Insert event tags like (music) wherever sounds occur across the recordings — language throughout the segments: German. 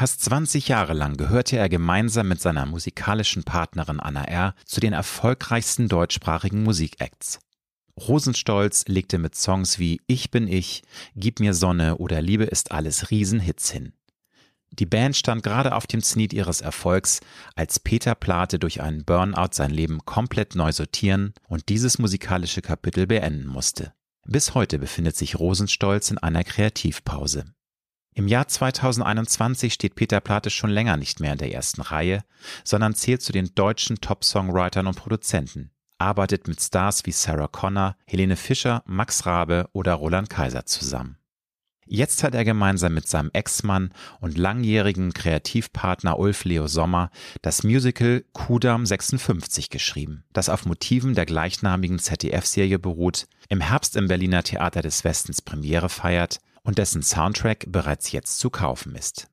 Fast 20 Jahre lang gehörte er gemeinsam mit seiner musikalischen Partnerin Anna R. zu den erfolgreichsten deutschsprachigen Musikacts. Rosenstolz legte mit Songs wie Ich bin ich, Gib mir Sonne oder Liebe ist alles Riesenhits hin. Die Band stand gerade auf dem Zenit ihres Erfolgs, als Peter Plate durch einen Burnout sein Leben komplett neu sortieren und dieses musikalische Kapitel beenden musste. Bis heute befindet sich Rosenstolz in einer Kreativpause. Im Jahr 2021 steht Peter Plate schon länger nicht mehr in der ersten Reihe, sondern zählt zu den deutschen Top-Songwritern und Produzenten, arbeitet mit Stars wie Sarah Connor, Helene Fischer, Max Rabe oder Roland Kaiser zusammen. Jetzt hat er gemeinsam mit seinem Ex-Mann und langjährigen Kreativpartner Ulf Leo Sommer das Musical Kudam 56 geschrieben, das auf Motiven der gleichnamigen ZDF-Serie beruht, im Herbst im Berliner Theater des Westens Premiere feiert und dessen Soundtrack bereits jetzt zu kaufen ist.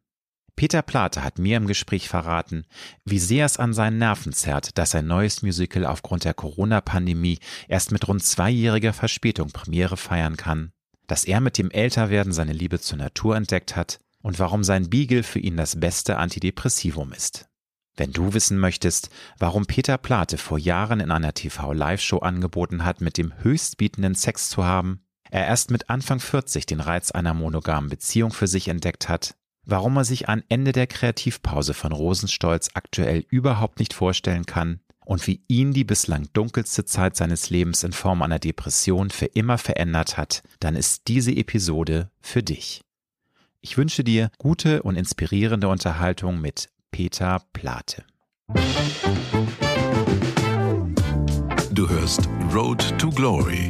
Peter Plate hat mir im Gespräch verraten, wie sehr es an seinen Nerven zerrt, dass sein neues Musical aufgrund der Corona-Pandemie erst mit rund zweijähriger Verspätung Premiere feiern kann, dass er mit dem Älterwerden seine Liebe zur Natur entdeckt hat und warum sein Beagle für ihn das beste Antidepressivum ist. Wenn du wissen möchtest, warum Peter Plate vor Jahren in einer TV-Live-Show angeboten hat, mit dem höchstbietenden Sex zu haben, er erst mit Anfang 40 den Reiz einer monogamen Beziehung für sich entdeckt hat, warum er sich an Ende der Kreativpause von Rosenstolz aktuell überhaupt nicht vorstellen kann und wie ihn die bislang dunkelste Zeit seines Lebens in Form einer Depression für immer verändert hat, dann ist diese Episode für dich. Ich wünsche dir gute und inspirierende Unterhaltung mit Peter Plate. Du hörst Road to Glory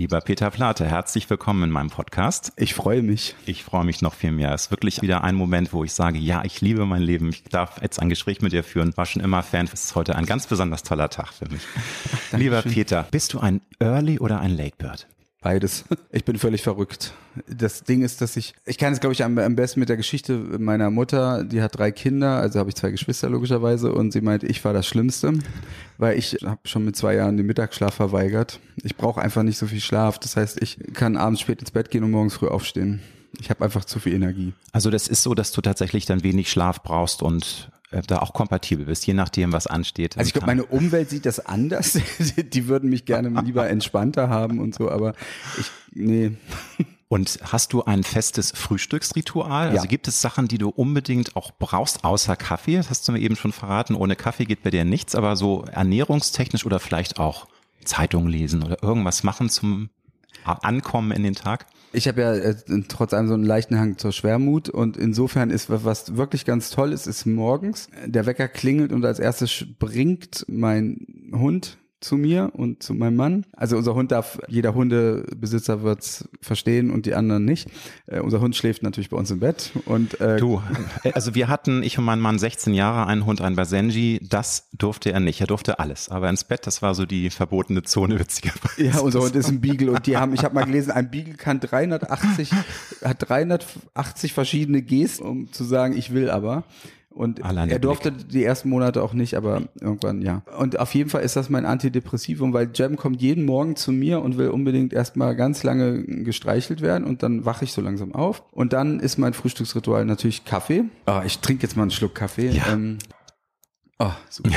Lieber Peter Plate, herzlich willkommen in meinem Podcast. Ich freue mich. Ich freue mich noch viel mehr. Es ist wirklich wieder ein Moment, wo ich sage, ja, ich liebe mein Leben. Ich darf jetzt ein Gespräch mit dir führen. War schon immer Fan. Es ist heute ein ganz besonders toller Tag für mich. Lieber Peter, bist du ein Early oder ein Late Bird? Beides. (laughs) Ich bin völlig verrückt. Das Ding ist, dass ich, ich kann es glaube ich am, am, besten mit der Geschichte meiner Mutter, die hat drei Kinder, also habe ich zwei Geschwister logischerweise und sie meint, ich war das Schlimmste, weil ich habe schon mit zwei Jahren den Mittagsschlaf verweigert. Ich brauche einfach nicht so viel Schlaf. Das heißt, ich kann abends spät ins Bett gehen und morgens früh aufstehen. Ich habe einfach zu viel Energie. Also das ist so, dass du tatsächlich dann wenig Schlaf brauchst und da auch kompatibel bist, je nachdem, was ansteht. Also ich glaube, meine Umwelt sieht das anders. (laughs) Die würden mich gerne lieber entspannter haben und so, aber ich, nee. Und hast du ein festes Frühstücksritual? Also ja. gibt es Sachen, die du unbedingt auch brauchst, außer Kaffee? Das hast du mir eben schon verraten. Ohne Kaffee geht bei dir nichts, aber so ernährungstechnisch oder vielleicht auch Zeitung lesen oder irgendwas machen zum Ankommen in den Tag? Ich habe ja äh, trotz allem so einen leichten Hang zur Schwermut und insofern ist was wirklich ganz toll ist, ist morgens. Der Wecker klingelt und als erstes springt mein Hund zu mir und zu meinem Mann. Also unser Hund darf, jeder Hundebesitzer wird's verstehen und die anderen nicht. Äh, unser Hund schläft natürlich bei uns im Bett. Und äh, du, äh, also wir hatten, ich und mein Mann 16 Jahre, einen Hund, ein Basenji. Das durfte er nicht. Er durfte alles, aber ins Bett, das war so die verbotene Zone witzigerweise. Ja, unser Hund ist ein Beagle und die haben, ich habe mal gelesen, ein Beagle kann 380, hat 380 verschiedene Gesten, um zu sagen, ich will aber. Und Allein er durfte Blick. die ersten Monate auch nicht, aber irgendwann ja. Und auf jeden Fall ist das mein Antidepressivum, weil Jam kommt jeden Morgen zu mir und will unbedingt erstmal ganz lange gestreichelt werden und dann wache ich so langsam auf. Und dann ist mein Frühstücksritual natürlich Kaffee. Oh, ich trinke jetzt mal einen Schluck Kaffee. Ja. Ähm, Oh, super.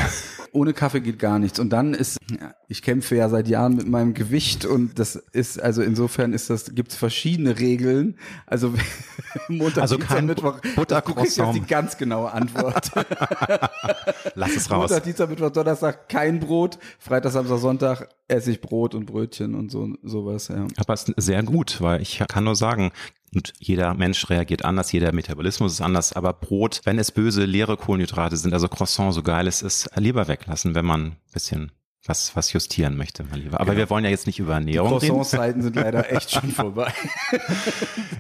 Ohne Kaffee geht gar nichts. Und dann ist, ja, ich kämpfe ja seit Jahren mit meinem Gewicht und das ist, also insofern ist das, gibt es verschiedene Regeln. Also (laughs) Montag, also Dienstag, kein Mittwoch, du kriegst jetzt die ganz genaue Antwort. (laughs) Lass es raus. Montag, Dienstag, Mittwoch, Donnerstag kein Brot, Freitag, Samstag, Sonntag esse ich Brot und Brötchen und so sowas. Ja. Aber es ist sehr gut, weil ich kann nur sagen, und jeder Mensch reagiert anders, jeder Metabolismus ist anders, aber Brot, wenn es böse, leere Kohlenhydrate sind, also Croissant, so geil es ist, lieber weglassen, wenn man ein bisschen was, was justieren möchte, mein Lieber. Aber genau. wir wollen ja jetzt nicht über Ernährung Die Croissant-Seiten sind leider (laughs) echt schon vorbei.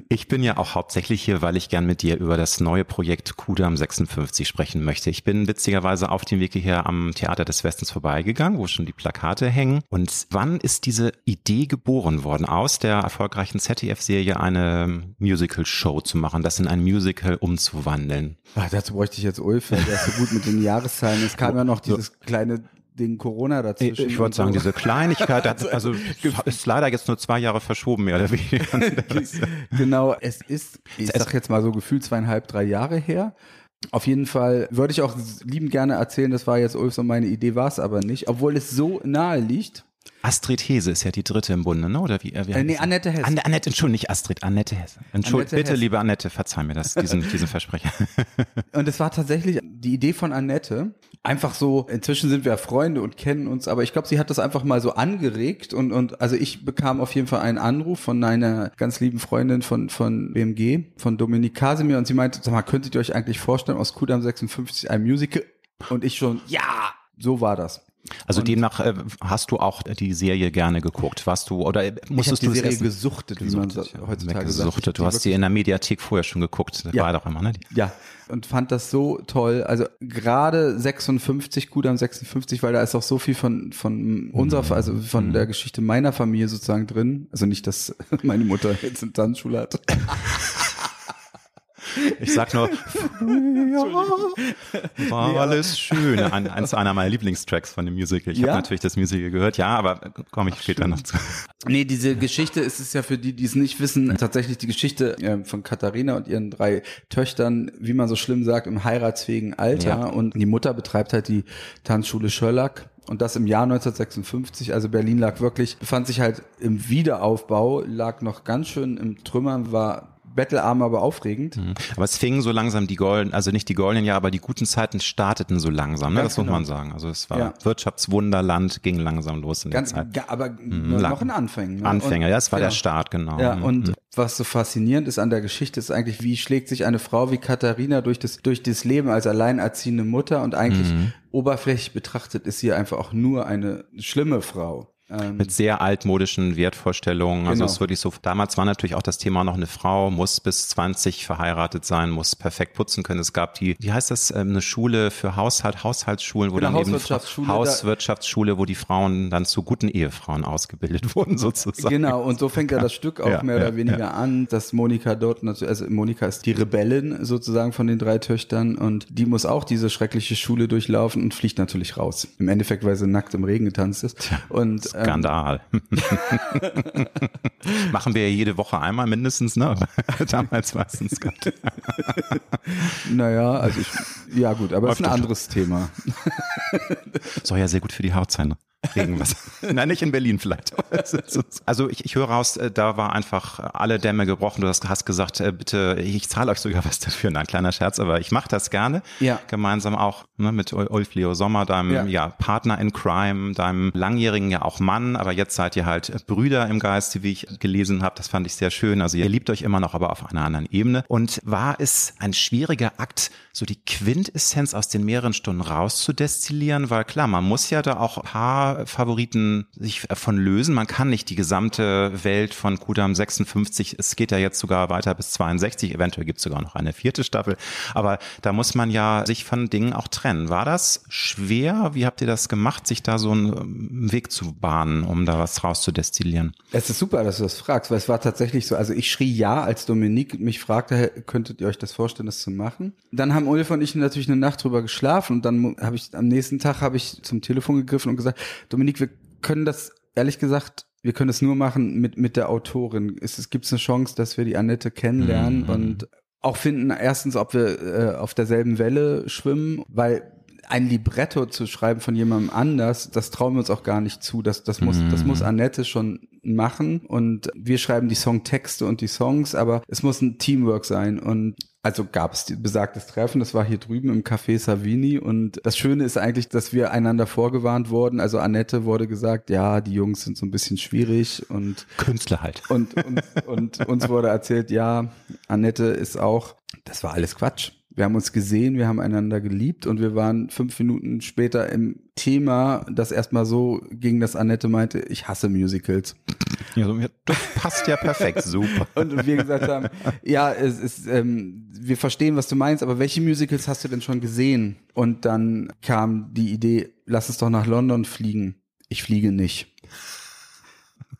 ich bin ja auch hauptsächlich hier, weil ich gern mit dir über das neue Projekt Kudam 56 sprechen möchte. Ich bin witzigerweise auf dem Weg hier am Theater des Westens vorbeigegangen, wo schon die Plakate hängen. Und wann ist diese Idee geboren worden, aus der erfolgreichen ZDF-Serie eine Musical-Show zu machen, das in ein Musical umzuwandeln? Ach, dazu bräuchte ich jetzt Ulf, der ist so gut mit den Jahreszahlen. Es kam ja noch dieses kleine den Corona dazwischen. Ich wollte sagen, so. diese Kleinigkeit, (laughs) also ist leider jetzt nur zwei Jahre verschoben, mehr oder weniger. (laughs) genau, es ist, ich sag jetzt mal so gefühlt zweieinhalb, drei Jahre her. Auf jeden Fall würde ich auch lieben gerne erzählen, das war jetzt Ulf so meine Idee, war es aber nicht, obwohl es so nahe liegt. Astrid Hese ist ja die dritte im Bunde, ne? Oder wie? Äh, wie äh, nee, Annette Hesse. An, Annette, Entschuldigung, nicht Astrid, Annette Hesse. Entschuldigung, bitte, Hesse. liebe Annette, verzeih mir das, diesen, diesen Versprecher. (laughs) Und es war tatsächlich die Idee von Annette. Einfach so, inzwischen sind wir Freunde und kennen uns, aber ich glaube, sie hat das einfach mal so angeregt und, und also ich bekam auf jeden Fall einen Anruf von einer ganz lieben Freundin von, von BMG, von Dominik Casimir und sie meinte, sag mal, könntet ihr euch eigentlich vorstellen, aus Kudam 56 ein Musical? Und ich schon, ja, so war das. Also und demnach äh, hast du auch die Serie gerne geguckt, warst du oder musstest ich du die Serie gesuchtet, wie man so heutzutage gesuchtet. sagt. Du hast sie in der Mediathek vorher schon geguckt, ja. war doch immer, ne? Ja, und fand das so toll. Also gerade 56, Kudam 56, weil da ist auch so viel von von unserer, mhm. also von mhm. der Geschichte meiner Familie sozusagen drin. Also nicht, dass (laughs) meine Mutter jetzt eine Tanzschule hat. (laughs) Ich sag nur, früher (laughs) war alles schön. Ein, eins einer meiner Lieblingstracks von dem Musical. Ich ja? habe natürlich das Musical gehört, ja, aber komme ich Ach, später schön. noch zu. Nee, diese Geschichte ist es ja für die, die es nicht wissen, tatsächlich die Geschichte äh, von Katharina und ihren drei Töchtern, wie man so schlimm sagt, im heiratsfähigen Alter. Ja. Und die Mutter betreibt halt die Tanzschule Sherlock und das im Jahr 1956, also Berlin lag wirklich, befand sich halt im Wiederaufbau, lag noch ganz schön im Trümmern, war bettelarm, aber aufregend. Mhm. Aber es fingen so langsam die golden, also nicht die goldenen Jahre, aber die guten Zeiten starteten so langsam, ne? das genau. muss man sagen. Also es war ja. Wirtschaftswunderland, ging langsam los in Ganz, der Zeit. Ja, aber mhm. noch in Anfängen. Ne? Anfänger, ja, das war genau. der Start, genau. Ja, mhm. und mhm. was so faszinierend ist an der Geschichte, ist eigentlich, wie schlägt sich eine Frau wie Katharina durch das, durch das Leben als alleinerziehende Mutter und eigentlich mhm. oberflächlich betrachtet ist sie einfach auch nur eine schlimme Frau. Ähm, mit sehr altmodischen Wertvorstellungen. Also genau. es ist wirklich so, damals war natürlich auch das Thema noch eine Frau, muss bis 20 verheiratet sein, muss perfekt putzen können. Es gab die, wie heißt das, ähm, eine Schule für Haushalt, Haushaltsschulen, wo genau, dann eben Hauswirtschaftsschule, Hauswirtschaftsschule, wo die Frauen dann zu guten Ehefrauen ausgebildet (laughs) wurden sozusagen. Genau, und so fängt ja das Stück auch ja, mehr ja, oder weniger ja. an, dass Monika dort, also Monika ist die Rebellin sozusagen von den drei Töchtern und die muss auch diese schreckliche Schule durchlaufen und fliegt natürlich raus. Im Endeffekt, weil sie nackt im Regen getanzt ist. Und Skandal. Ähm. (laughs) Machen wir ja jede Woche einmal mindestens, ne? (laughs) Damals war es ein Skandal. naja, also ich, ja gut, aber es ist ein anderes Thema. Soll ja sehr gut für die Haut sein. Ne? Regenwasser. (laughs) Nein, nicht in Berlin vielleicht. (laughs) Also ich, ich höre raus, äh, da war einfach alle Dämme gebrochen. Du hast, hast gesagt, äh, bitte, ich zahle euch sogar was dafür. Nein, kleiner Scherz, aber ich mache das gerne. Ja. Gemeinsam auch ne, mit Ulf Leo Sommer, deinem ja. ja. Partner in Crime, deinem langjährigen ja auch Mann, aber jetzt seid ihr halt Brüder im Geiste, wie ich gelesen habe. Das fand ich sehr schön. Also ihr liebt euch immer noch, aber auf einer anderen Ebene. Und war es ein schwieriger Akt, so die Quintessenz aus den mehreren Stunden rauszudestillieren? Weil klar, man muss ja da auch ein paar Favoriten sich von lösen. Man kann nicht die gesamte Welt von Kudam 56, es geht ja jetzt sogar weiter bis 62, eventuell gibt es sogar noch eine vierte Staffel, aber da muss man ja sich von Dingen auch trennen. War das schwer? Wie habt ihr das gemacht, sich da so einen Weg zu bahnen, um da was rauszudestillieren? Es ist super, dass du das fragst, weil es war tatsächlich so, also ich schrie ja, als Dominique mich fragte, könntet ihr euch das vorstellen, das zu machen? Dann haben Ulf und ich natürlich eine Nacht drüber geschlafen und dann habe ich am nächsten Tag habe ich zum Telefon gegriffen und gesagt, Dominik, wir können das, ehrlich gesagt, wir können es nur machen mit, mit der Autorin. Es, es gibt eine Chance, dass wir die Annette kennenlernen mhm. und auch finden, erstens, ob wir äh, auf derselben Welle schwimmen, weil ein Libretto zu schreiben von jemandem anders, das trauen wir uns auch gar nicht zu. Das, das muss, das muss mhm. Annette schon machen und wir schreiben die Songtexte und die Songs, aber es muss ein Teamwork sein und also gab es besagtes Treffen, das war hier drüben im Café Savini und das Schöne ist eigentlich, dass wir einander vorgewarnt wurden. Also Annette wurde gesagt, ja, die Jungs sind so ein bisschen schwierig und Künstler halt. Und, und, und uns wurde erzählt, ja, Annette ist auch, das war alles Quatsch. Wir haben uns gesehen, wir haben einander geliebt und wir waren fünf Minuten später im Thema, das erstmal so ging, dass Annette meinte, ich hasse Musicals. Ja, das passt ja perfekt, (laughs) super. und wir gesagt haben, ja, es ist, ähm, wir verstehen, was du meinst, aber welche Musicals hast du denn schon gesehen? Und dann kam die Idee, lass uns doch nach London fliegen. Ich fliege nicht.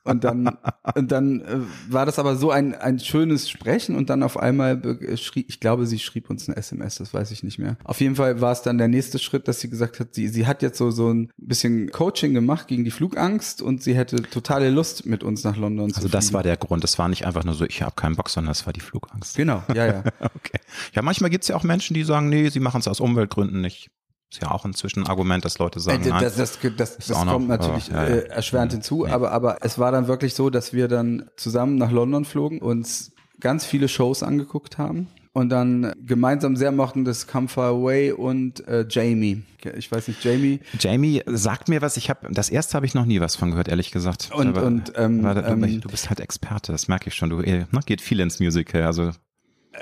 Und dann, und dann äh, war das aber so ein, ein schönes Sprechen und dann auf einmal schrieb, ich glaube, sie schrieb uns eine SMS, das weiß ich nicht mehr. Auf jeden Fall war es dann der nächste Schritt, dass sie gesagt hat, sie, sie hat jetzt so, so ein bisschen Coaching gemacht gegen die Flugangst und sie hätte totale Lust, mit uns nach London also zu. Also das war der Grund. Das war nicht einfach nur so, ich habe keinen Bock, sondern das war die Flugangst. Genau, ja, ja. (laughs) okay. Ja, manchmal gibt's ja auch Menschen, die sagen, nee, sie machen es aus Umweltgründen nicht. Ist ja auch inzwischen ein Argument, dass Leute sagen, äh, nein, das, das, das, das kommt noch, natürlich ja, ja. Äh, erschwerend hinzu, aber, aber es war dann wirklich so, dass wir dann zusammen nach London flogen, uns ganz viele Shows angeguckt haben und dann gemeinsam sehr mochten das Come Far Away und äh, Jamie. Ich weiß nicht, Jamie. Jamie sagt mir was. Ich habe das erste habe ich noch nie was von gehört, ehrlich gesagt. Und, aber, und ähm, aber, ähm, du bist halt Experte, das merke ich schon. Du ne, geht viel ins Musical, also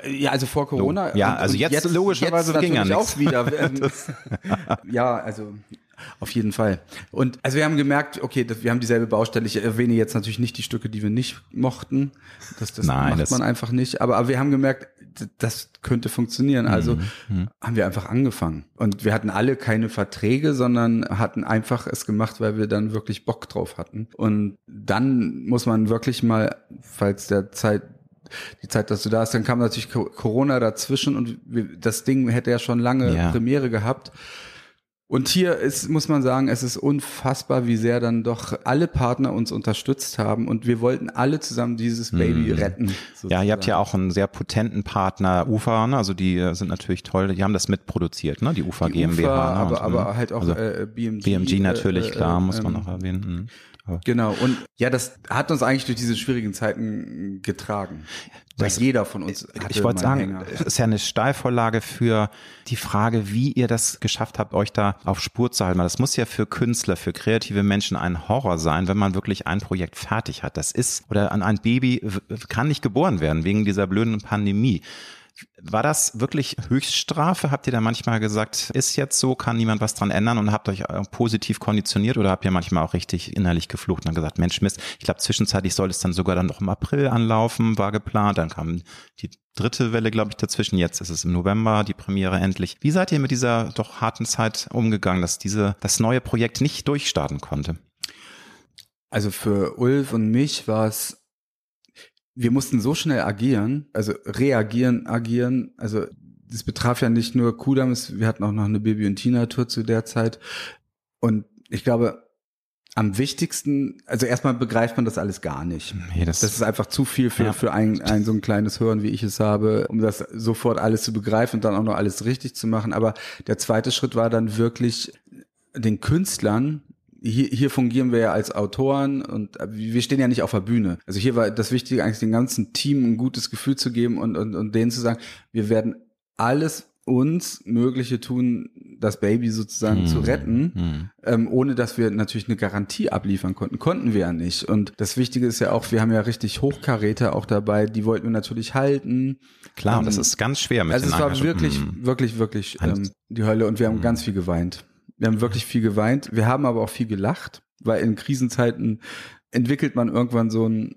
ja, also vor Corona. Ja, also jetzt, jetzt logischerweise jetzt ging ja nichts. auch wieder. (laughs) ja, also auf jeden Fall. Und also wir haben gemerkt, okay, wir haben dieselbe Baustelle. Ich erwähne jetzt natürlich nicht die Stücke, die wir nicht mochten. Das, das Nein, macht das man einfach nicht. Aber, aber wir haben gemerkt, das könnte funktionieren. Also mhm, mhm. haben wir einfach angefangen. Und wir hatten alle keine Verträge, sondern hatten einfach es gemacht, weil wir dann wirklich Bock drauf hatten. Und dann muss man wirklich mal, falls der Zeit die Zeit, dass du da hast. Dann kam natürlich Corona dazwischen und das Ding hätte ja schon lange ja. Premiere gehabt. Und hier ist, muss man sagen, es ist unfassbar, wie sehr dann doch alle Partner uns unterstützt haben und wir wollten alle zusammen dieses Baby mhm. retten. Sozusagen. Ja, ihr habt ja auch einen sehr potenten Partner, UFA, ne? also die äh, sind natürlich toll, die haben das mitproduziert, ne? die UFA die GmbH. UFA, ne? aber, aber halt auch also äh, BMG. BMG natürlich, äh, klar, muss man ähm, noch erwähnen. Mhm. Genau, und ja, das hat uns eigentlich durch diese schwierigen Zeiten getragen. Das, jeder von uns hatte Ich wollte sagen, es ist ja eine Steilvorlage für die Frage, wie ihr das geschafft habt, euch da auf Spur zu halten. Das muss ja für Künstler, für kreative Menschen ein Horror sein, wenn man wirklich ein Projekt fertig hat. Das ist, oder an ein Baby kann nicht geboren werden wegen dieser blöden Pandemie. War das wirklich Höchststrafe? Habt ihr da manchmal gesagt, ist jetzt so, kann niemand was dran ändern und habt euch positiv konditioniert oder habt ihr manchmal auch richtig innerlich geflucht und gesagt, Mensch, Mist, ich glaube zwischenzeitlich soll es dann sogar dann noch im April anlaufen, war geplant, dann kam die dritte Welle, glaube ich, dazwischen. Jetzt ist es im November, die Premiere endlich. Wie seid ihr mit dieser doch harten Zeit umgegangen, dass diese, das neue Projekt nicht durchstarten konnte? Also für Ulf und mich war es wir mussten so schnell agieren, also reagieren, agieren. Also das betraf ja nicht nur Kudam, wir hatten auch noch eine Baby- und Tina-Tour zu der Zeit. Und ich glaube, am wichtigsten, also erstmal begreift man das alles gar nicht. Nee, das, das, ist einfach zu viel für, ja. für ein, ein so ein kleines Hören, wie ich es habe, um das sofort alles zu begreifen und dann auch noch alles richtig zu machen. Aber der zweite Schritt war dann wirklich den Künstlern hier, hier fungieren wir ja als Autoren und äh, wir stehen ja nicht auf der Bühne. Also hier war das Wichtige eigentlich dem ganzen Team ein gutes Gefühl zu geben und, und, und denen zu sagen, wir werden alles uns Mögliche tun, das Baby sozusagen hm. zu retten, hm. ähm, ohne dass wir natürlich eine Garantie abliefern konnten. Konnten wir ja nicht. Und das Wichtige ist ja auch, wir haben ja richtig Hochkaräter auch dabei, die wollten wir natürlich halten. Klar, ähm, das ist ganz schwer mit Also es war wirklich, hm. wirklich, wirklich ähm, die Hölle und wir haben hm. ganz viel geweint. Wir haben wirklich viel geweint. Wir haben aber auch viel gelacht, weil in Krisenzeiten entwickelt man irgendwann so ein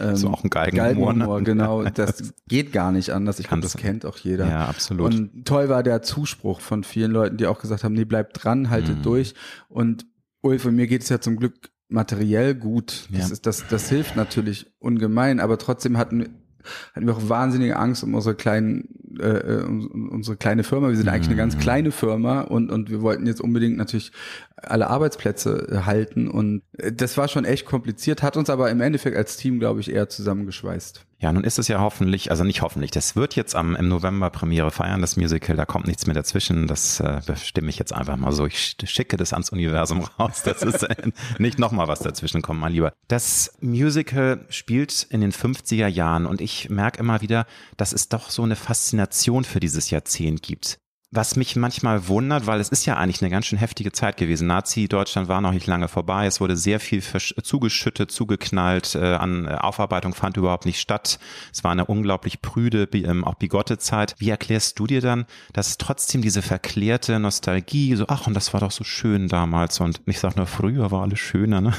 ähm, so auch ein Geigenhumor, Geigenhumor ne? genau. (laughs) Das geht gar nicht anders. Ich glaube, das kennt auch jeder. Ja, absolut. Und toll war der Zuspruch von vielen Leuten, die auch gesagt haben, nee, bleibt dran, haltet mhm. durch. Und Ulf und mir geht es ja zum Glück materiell gut. Das, ja. ist, das, das hilft natürlich ungemein, aber trotzdem hatten hatten wir auch wahnsinnige Angst um unsere kleinen, äh, äh unsere kleine Firma. Wir sind eigentlich eine ganz mhm. kleine Firma und, und wir wollten jetzt unbedingt natürlich alle Arbeitsplätze äh, halten und äh, das war schon echt kompliziert, hat uns aber im Endeffekt als Team, glaube ich, eher zusammengeschweißt. Ja, nun ist es ja hoffentlich, also nicht hoffentlich, das wird jetzt am, im November Premiere feiern, das Musical, da kommt nichts mehr dazwischen, das äh, bestimme ich jetzt einfach mal so. Ich schicke das ans Universum (laughs) raus, das ist äh, nicht nochmal was dazwischen kommt, mein Lieber. Das Musical spielt in den 50er Jahren und ich merke immer wieder, dass es doch so eine Faszination für dieses Jahrzehnt gibt Was mich manchmal wundert, weil es ist ja eigentlich eine ganz schön heftige Zeit gewesen. Nazi-Deutschland war noch nicht lange vorbei. Es wurde sehr viel zugeschüttet, zugeknallt. Äh, an Aufarbeitung fand überhaupt nicht statt. Es war eine unglaublich prüde, ähm, auch bigotte Zeit. Wie erklärst du dir dann, dass trotzdem diese verklärte Nostalgie, so, ach, und das war doch so schön damals. Und ich sag nur, früher war alles schöner, ne?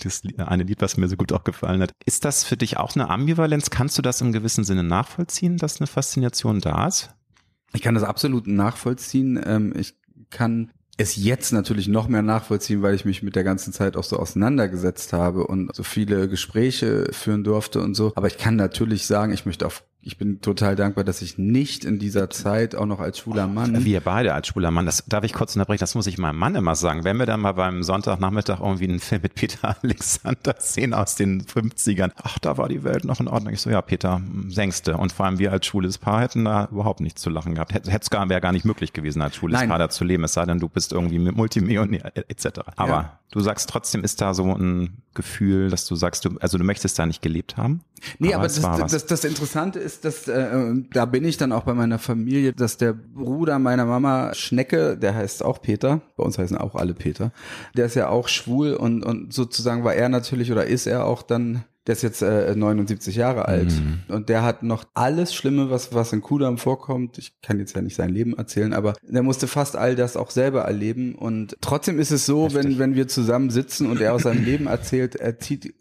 Das eine Lied, was mir so gut auch gefallen hat. Ist das für dich auch eine Ambivalenz? Kannst du das im gewissen Sinne nachvollziehen, dass eine Faszination da ist? Ich kann das absolut nachvollziehen. Ähm, ich kann es jetzt natürlich noch mehr nachvollziehen, weil ich mich mit der ganzen Zeit auch so auseinandergesetzt habe und so viele Gespräche führen durfte und so. Aber ich kann natürlich sagen, ich möchte auf ich bin total dankbar, dass ich nicht in dieser Zeit auch noch als schwuler Mann. Wir beide als schwuler Mann, das darf ich kurz unterbrechen, das muss ich meinem Mann immer sagen. Wenn wir dann mal beim Sonntagnachmittag irgendwie einen Film mit Peter (laughs) Alexander sehen aus den 50ern, ach, da war die Welt noch in Ordnung. Ich so, ja, Peter, Sängste. Und vor allem wir als schwules Paar hätten da überhaupt nichts zu lachen gehabt. Hätte es gar, wäre gar nicht möglich gewesen, als schwules Nein. Paar da zu leben, es sei denn, du bist irgendwie Multimillionär etc. Aber ja. du sagst trotzdem, ist da so ein Gefühl, dass du sagst, du, also du möchtest da nicht gelebt haben? Nee, aber, aber das, das, das Interessante ist, ist, dass äh, da bin ich dann auch bei meiner Familie, dass der Bruder meiner Mama Schnecke, der heißt auch Peter, bei uns heißen auch alle Peter, der ist ja auch schwul und, und sozusagen war er natürlich oder ist er auch dann der ist jetzt äh, 79 Jahre alt mhm. und der hat noch alles Schlimme, was, was in Kudam vorkommt. Ich kann jetzt ja nicht sein Leben erzählen, aber der musste fast all das auch selber erleben. Und trotzdem ist es so, wenn, wenn wir zusammen sitzen und er aus seinem Leben erzählt, er zieht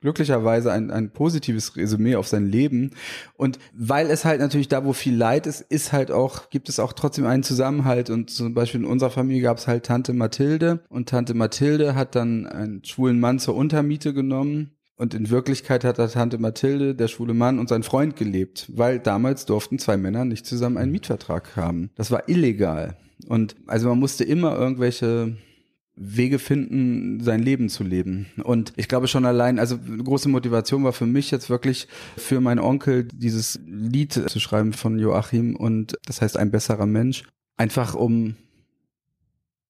glücklicherweise ein, ein positives Resümee auf sein Leben. Und weil es halt natürlich da, wo viel Leid ist, ist halt auch, gibt es auch trotzdem einen Zusammenhalt. Und zum Beispiel in unserer Familie gab es halt Tante Mathilde und Tante Mathilde hat dann einen schwulen Mann zur Untermiete genommen und in Wirklichkeit hat da Tante Mathilde, der schwule Mann und sein Freund gelebt, weil damals durften zwei Männer nicht zusammen einen Mietvertrag haben. Das war illegal. Und also man musste immer irgendwelche Wege finden, sein Leben zu leben. Und ich glaube schon allein, also große Motivation war für mich jetzt wirklich für meinen Onkel dieses Lied zu schreiben von Joachim und das heißt ein besserer Mensch. Einfach um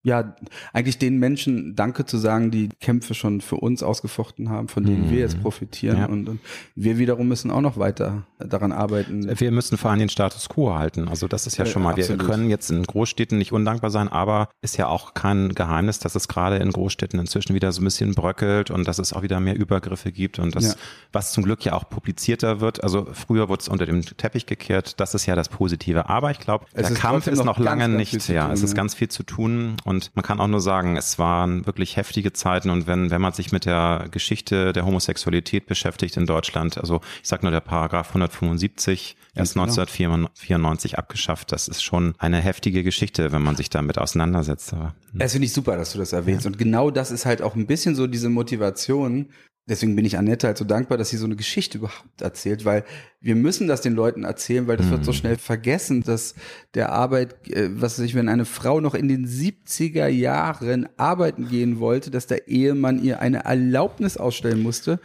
ja, eigentlich den Menschen Danke zu sagen, die Kämpfe schon für uns ausgefochten haben, von denen mhm. wir jetzt profitieren. Ja. Und, und, wir wiederum müssen auch noch weiter daran arbeiten. Wir müssen vor allem den Status quo halten. Also das ist ja schon mal, wir können jetzt in Großstädten nicht undankbar sein, aber ist ja auch kein Geheimnis, dass es gerade in Großstädten inzwischen wieder so ein bisschen bröckelt und dass es auch wieder mehr Übergriffe gibt und das, ja. was zum Glück ja auch publizierter wird. Also früher wurde es unter dem Teppich gekehrt. Das ist ja das Positive. Aber ich glaube, der Kampf ist noch lange nicht, ja, tun, es ist ganz viel zu tun und man kann auch nur sagen, es waren wirklich heftige Zeiten und wenn, wenn man sich mit der Geschichte der Homosexualität beschäftigt in Deutschland, also ich sage nur der Paragraph 175, erst genau. 1994 abgeschafft, das ist schon eine heftige Geschichte, wenn man sich damit auseinandersetzt. Aber, hm. Das finde ich super, dass du das erwähnst. Ja. Und genau das ist halt auch ein bisschen so diese Motivation, deswegen bin ich Annette halt so dankbar, dass sie so eine Geschichte überhaupt erzählt, weil wir müssen das den Leuten erzählen, weil das mhm. wird so mhm. schnell vergessen, dass der Arbeit, äh, was weiß ich, wenn eine Frau noch in den 70er Jahren arbeiten gehen wollte, dass der Ehemann ihr eine Erlaubnis ausstellen musste,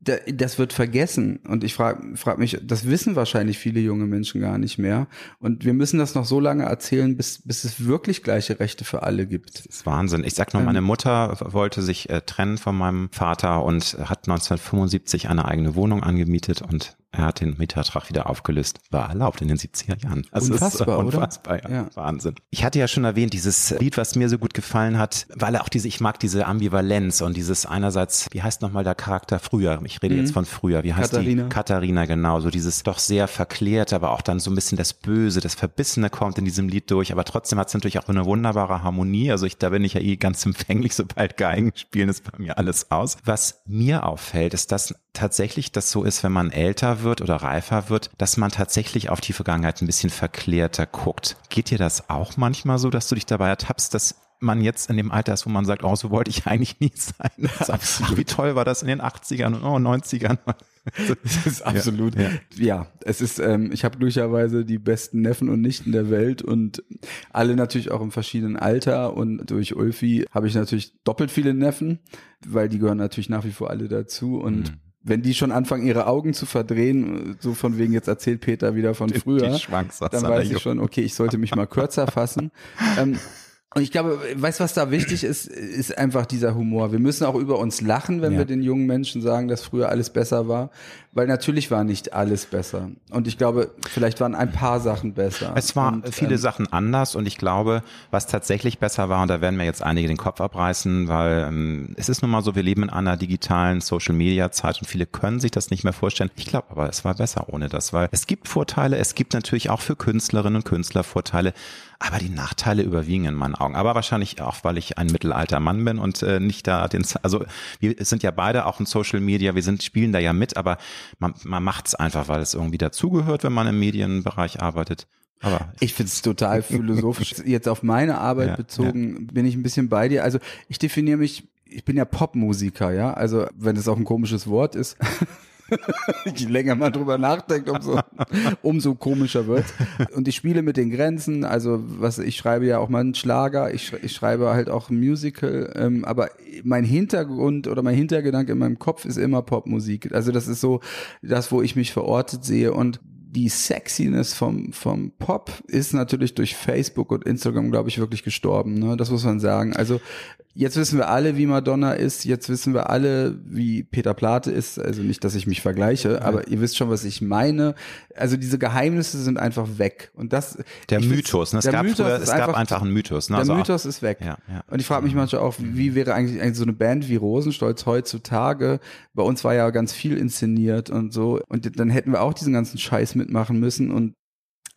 das wird vergessen. Und ich frage frag mich, das wissen wahrscheinlich viele junge Menschen gar nicht mehr. Und wir müssen das noch so lange erzählen, bis, bis es wirklich gleiche Rechte für alle gibt. Das ist Wahnsinn. Ich sag nur, meine ähm. Mutter wollte sich äh, trennen von meinem Vater und hat 1975 eine eigene Wohnung angemietet und er hat den Mietvertrag wieder aufgelöst. War erlaubt in den 70er Jahren. Also unfassbar, unfassbar, oder? Ja. ja. Wahnsinn. Ich hatte ja schon erwähnt, dieses Lied, was mir so gut gefallen hat, weil er auch diese, ich mag diese Ambivalenz und dieses einerseits, wie heißt nochmal der Charakter früher? Ich rede mhm. jetzt von früher. Wie heißt Katharina. die? Katharina, genau. So dieses doch sehr verklärt, aber auch dann so ein bisschen das Böse, das Verbissene kommt in diesem Lied durch. Aber trotzdem hat es natürlich auch eine wunderbare Harmonie. Also ich, da bin ich ja eh ganz empfänglich, sobald Geigen spielen, ist bei mir alles aus. Was mir auffällt, ist, dass tatsächlich das so ist, wenn man älter wird oder reifer wird, dass man tatsächlich auf die Vergangenheit ein bisschen verklärter guckt. Geht dir das auch manchmal so, dass du dich dabei ertappst, dass man jetzt in dem Alter ist, wo man sagt, oh, so wollte ich eigentlich nie sein. (laughs) Ach, wie toll war das in den 80ern und oh, 90ern. (laughs) Das ist absolut. Ja, ja. ja es ist, ähm, ich habe glücklicherweise die besten Neffen und Nichten der Welt und alle natürlich auch im verschiedenen Alter. Und durch Ulfi habe ich natürlich doppelt viele Neffen, weil die gehören natürlich nach wie vor alle dazu. Und mhm wenn die schon anfangen, ihre Augen zu verdrehen, so von wegen jetzt erzählt Peter wieder von früher, dann weiß ich schon, okay, ich sollte mich mal kürzer fassen. (laughs) Ähm, Und ich glaube, weißt du, was da wichtig ist, ist einfach dieser Humor. Wir müssen auch über uns lachen, wenn ja. wir den jungen Menschen sagen, dass früher alles besser war, weil natürlich war nicht alles besser. Und ich glaube, vielleicht waren ein paar Sachen besser. Es waren viele ähm, Sachen anders und ich glaube, was tatsächlich besser war, und da werden mir jetzt einige den Kopf abreißen, weil ähm, es ist nun mal so, wir leben in einer digitalen Social-Media-Zeit und viele können sich das nicht mehr vorstellen. Ich glaube aber, es war besser ohne das, weil es gibt Vorteile, es gibt natürlich auch für Künstlerinnen und Künstler Vorteile, aber die Nachteile überwiegen in meinen Augen. Aber wahrscheinlich auch, weil ich ein mittelalter Mann bin und äh, nicht da den, also wir sind ja beide auch in Social Media, wir sind, spielen da ja mit, aber man, man macht es einfach, weil es irgendwie dazugehört, wenn man im Medienbereich arbeitet. Aber (laughs) ich finde es total philosophisch. (laughs) Jetzt auf meine Arbeit ja, bezogen ja. bin ich ein bisschen bei dir. Also ich definiere mich, ich bin ja Popmusiker, ja. Also wenn es auch ein komisches Wort ist. (laughs) Je länger man drüber nachdenkt, umso, umso komischer wird. Und ich spiele mit den Grenzen. Also was ich schreibe ja auch mal einen Schlager, ich, ich schreibe halt auch ein Musical. Ähm, aber mein Hintergrund oder mein Hintergedanke in meinem Kopf ist immer Popmusik. Also das ist so das, wo ich mich verortet sehe. Und die Sexiness vom, vom Pop ist natürlich durch Facebook und Instagram, glaube ich, wirklich gestorben. Ne? Das muss man sagen. Also jetzt wissen wir alle, wie Madonna ist. Jetzt wissen wir alle, wie Peter Plate ist. Also nicht, dass ich mich vergleiche, aber ihr wisst schon, was ich meine. Also diese Geheimnisse sind einfach weg. Und das der Mythos. Ne? Es gab Mythos früher, es gab einfach einen Mythos. Ne? Der also Mythos ist weg. Ja, ja. Und ich frage mich manchmal auch, wie wäre eigentlich, eigentlich so eine Band wie Rosenstolz heutzutage? Bei uns war ja ganz viel inszeniert und so. Und dann hätten wir auch diesen ganzen Scheiß mitmachen müssen. Und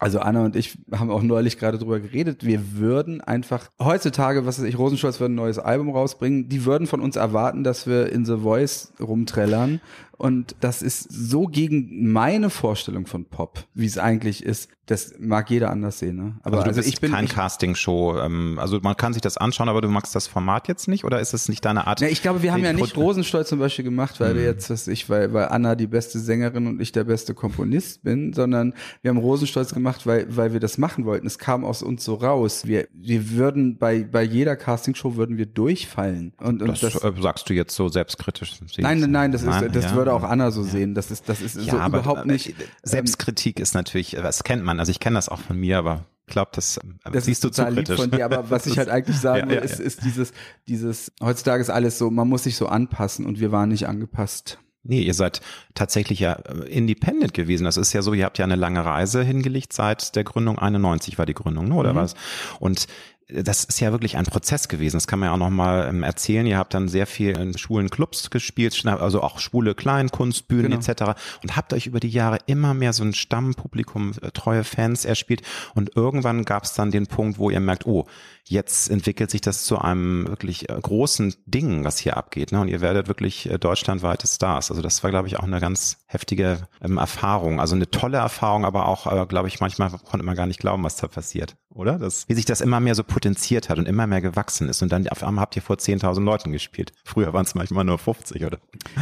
also Anna und ich haben auch neulich gerade drüber geredet. Wir würden einfach heutzutage, was weiß ich, Rosenstolz würde ein neues Album rausbringen. Die würden von uns erwarten, dass wir in The Voice rumträllern und das ist so gegen meine Vorstellung von Pop, wie es eigentlich ist. Das mag jeder anders sehen. Ne? Aber also, also ich bin kein Casting-Show. Ähm, also man kann sich das anschauen, aber du magst das Format jetzt nicht oder ist es nicht deine Art? Ja, ich glaube, wir haben ja nicht Rosenstolz zum Beispiel gemacht, weil mhm. wir jetzt, was ich, weil, weil Anna die beste Sängerin und ich der beste Komponist bin, sondern wir haben Rosenstolz gemacht, weil, weil wir das machen wollten. Es kam aus uns so raus. Wir, wir würden bei, bei jeder Casting-Show würden wir durchfallen. Und, und das, das äh, sagst du jetzt so selbstkritisch. Nein, nein, nein, das ist, das ja. würde würde auch Anna so sehen. Das ist, das ist ja, so aber, überhaupt nicht. Ähm, Selbstkritik ist natürlich, das kennt man. Also ich kenne das auch von mir, aber ich glaube, das, das siehst du zu kritisch. von dir, aber was ich halt eigentlich (laughs) sagen will, ja, ist, ist dieses, dieses, heutzutage ist alles so, man muss sich so anpassen und wir waren nicht angepasst. Nee, ihr seid tatsächlich ja äh, independent gewesen. Das ist ja so, ihr habt ja eine lange Reise hingelegt seit der Gründung 91 war die Gründung, ne, oder mhm. was? Und das ist ja wirklich ein Prozess gewesen. Das kann man ja auch nochmal ähm, erzählen. Ihr habt dann sehr viel in schwulen Clubs gespielt, also auch schwule Kleinkunstbühnen genau. etc. Und habt euch über die Jahre immer mehr so ein Stammpublikum, äh, treue Fans erspielt. Und irgendwann gab es dann den Punkt, wo ihr merkt, oh, jetzt entwickelt sich das zu einem wirklich äh, großen Ding, was hier abgeht. Ne? Und ihr werdet wirklich äh, deutschlandweite Stars. Also das war, glaube ich, auch eine ganz heftige ähm, Erfahrung. Also eine tolle Erfahrung, aber auch, äh, glaube ich, manchmal konnte man gar nicht glauben, was da passiert, oder? Das, wie sich das immer mehr so potenziert hat und immer mehr gewachsen ist. Und dann auf einmal habt ihr vor 10.000 Leuten gespielt. Früher waren es manchmal nur 50, oder?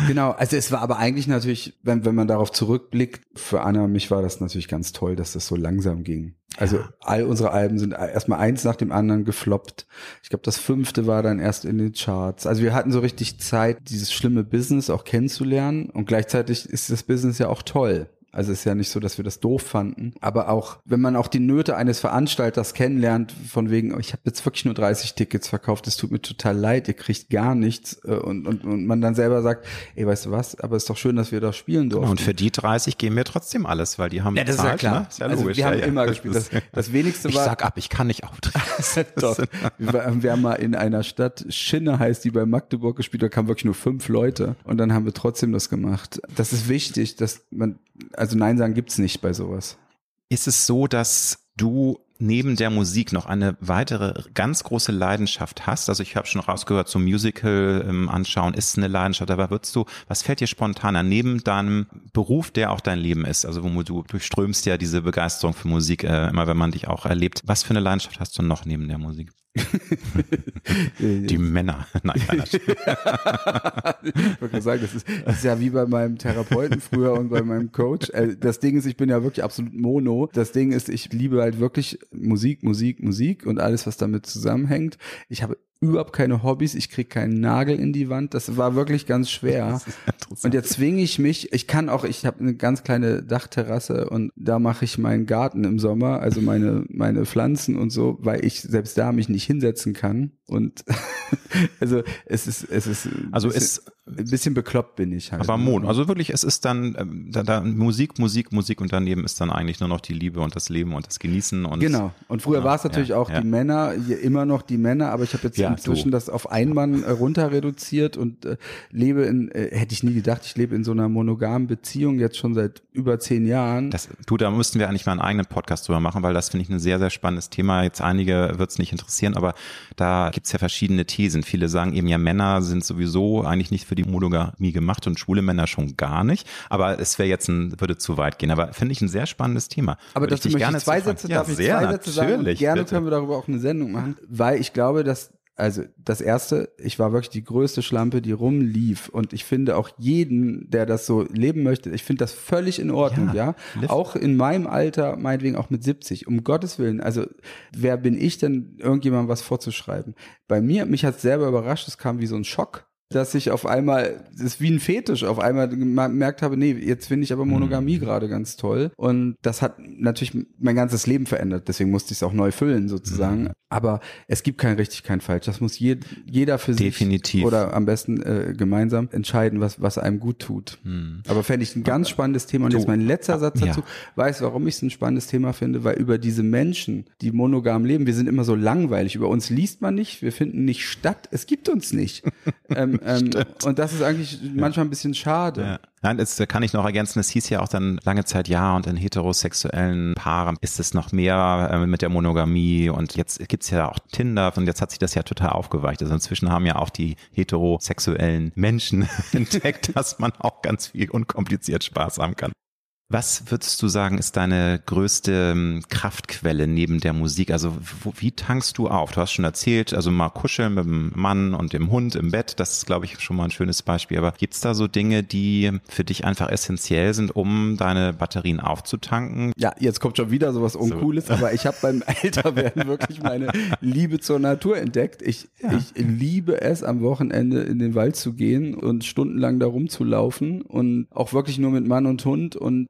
Genau, also es war aber eigentlich natürlich, wenn, wenn man darauf zurückblickt, für Anna und mich war das natürlich ganz toll, dass das so langsam ging. Also ja. all unsere Alben sind erstmal eins nach dem anderen gefloppt. Ich glaube, das fünfte war dann erst in den Charts. Also wir hatten so richtig Zeit, dieses schlimme Business auch kennenzulernen und gleichzeitig ist das Business ja auch toll. Also ist ja nicht so, dass wir das doof fanden. Aber auch, wenn man auch die Nöte eines Veranstalters kennenlernt, von wegen, oh, ich habe jetzt wirklich nur 30 Tickets verkauft, es tut mir total leid, ihr kriegt gar nichts. Äh, und, und, und man dann selber sagt, ey, weißt du was, aber ist doch schön, dass wir da spielen durften. Genau, und für die 30 gehen wir trotzdem alles, weil die haben Ja, das bezahlt, ist ja klar. Ne? Ist ja also logisch. Wir haben ja, immer gespielt. Das, (laughs) das wenigste war... Ich sag ab, ich kann nicht auftreten. (laughs) doch. Wir, wir haben mal in einer Stadt, Schinne heißt die, bei Magdeburg gespielt, da kamen wirklich nur fünf Leute. Und dann haben wir trotzdem das gemacht. Das ist wichtig, dass man also Nein sagen gibt's nicht bei sowas. Ist es so, dass du neben der Musik noch eine weitere ganz große Leidenschaft hast? Also ich habe schon rausgehört, so Musical ähm, anschauen ist eine Leidenschaft, aber würdest du, was fällt dir spontaner neben deinem Beruf, der auch dein Leben ist? Also wo du durchströmst ja diese Begeisterung für Musik, äh, immer wenn man dich auch erlebt. Was für eine Leidenschaft hast du noch neben der Musik? (laughs) die Männer. (laughs) Nein, keiner. ich wollte sagen, das ist, das ist ja wie bei meinem Therapeuten früher und bei meinem Coach. Äh, das Ding ist, ich bin ja wirklich absolut mono. Das Ding ist, ich liebe halt wirklich Musik, Musik, Musik und alles, was damit zusammenhängt. Ich habe überhaupt keine Hobbys, ich krieg keinen Nagel in die Wand. Das war wirklich ganz schwer. Und jetzt zwinge ich mich, ich kann auch, ich habe eine ganz kleine Dachterrasse und da mache ich meinen Garten im Sommer, also meine, (laughs) meine Pflanzen und so, weil ich selbst da mich nicht hinsetzen kann. Und (laughs) also es ist, es ist also bisschen, es ein bisschen bekloppt bin ich halt. Aber Mon, also wirklich, es ist dann ähm, da, da Musik, Musik, Musik und daneben ist dann eigentlich nur noch die Liebe und das Leben und das Genießen und genau. Und früher ja, war es natürlich ja, auch ja. die Männer, immer noch die Männer, aber ich habe jetzt ja, inzwischen du. das auf einen Mann äh, runter reduziert und äh, lebe in, äh, hätte ich nie gedacht, ich lebe in so einer monogamen Beziehung jetzt schon seit über zehn Jahren. Das, du, da müssten wir eigentlich mal einen eigenen Podcast drüber machen, weil das finde ich ein sehr, sehr spannendes Thema. Jetzt einige wird es nicht interessieren, aber da gibt es ja verschiedene Thesen. Viele sagen eben ja, Männer sind sowieso eigentlich nicht für die Monogamie gemacht und schwule Männer schon gar nicht. Aber es wäre jetzt ein, würde zu weit gehen. Aber finde ich ein sehr spannendes Thema. Aber das möchte gerne zwei Sätze, ja, darf ich zwei Sätze sagen? Und gerne bitte. können wir darüber auch eine Sendung machen, weil ich glaube, dass also das erste, ich war wirklich die größte Schlampe, die rumlief und ich finde auch jeden, der das so leben möchte, ich finde das völlig in Ordnung, ja. ja? Auch in meinem Alter, meinetwegen auch mit 70, um Gottes Willen. Also wer bin ich denn, irgendjemandem was vorzuschreiben? Bei mir, mich hat selber überrascht, es kam wie so ein Schock dass ich auf einmal, das ist wie ein Fetisch, auf einmal gemerkt habe, nee, jetzt finde ich aber Monogamie mhm. gerade ganz toll. Und das hat natürlich mein ganzes Leben verändert. Deswegen musste ich es auch neu füllen sozusagen. Mhm. Aber es gibt kein richtig, kein falsch. Das muss je, jeder für Definitiv. sich oder am besten äh, gemeinsam entscheiden, was, was einem gut tut. Mhm. Aber fände ich ein ganz spannendes Thema. Und jetzt mein letzter Satz dazu. Ja. Weiß, warum ich es ein spannendes Thema finde? Weil über diese Menschen, die monogam leben, wir sind immer so langweilig. Über uns liest man nicht. Wir finden nicht statt. Es gibt uns nicht. (laughs) ähm, (laughs) ähm, und das ist eigentlich manchmal ein bisschen schade. Ja. Nein, das kann ich noch ergänzen. Es hieß ja auch dann lange Zeit, ja, und in heterosexuellen Paaren ist es noch mehr äh, mit der Monogamie und jetzt gibt's ja auch Tinder und jetzt hat sich das ja total aufgeweicht. Also inzwischen haben ja auch die heterosexuellen Menschen (laughs) entdeckt, (laughs) dass man auch ganz viel unkompliziert Spaß haben kann. Was würdest du sagen, ist deine größte ähm, Kraftquelle neben der Musik? Also wo, wie tankst du auf? Du hast schon erzählt, also mal kuscheln mit dem Mann und dem Hund im Bett, das ist, glaube ich, schon mal ein schönes Beispiel. Aber gibt's da so Dinge, die für dich einfach essentiell sind, um deine Batterien aufzutanken? Ja, jetzt kommt schon wieder sowas Uncooles, so. aber ich habe beim (laughs) Älterwerden wirklich meine Liebe zur Natur entdeckt. Ich, ja. ich liebe es, am Wochenende in den Wald zu gehen und stundenlang da rumzulaufen und auch wirklich nur mit Mann und Hund und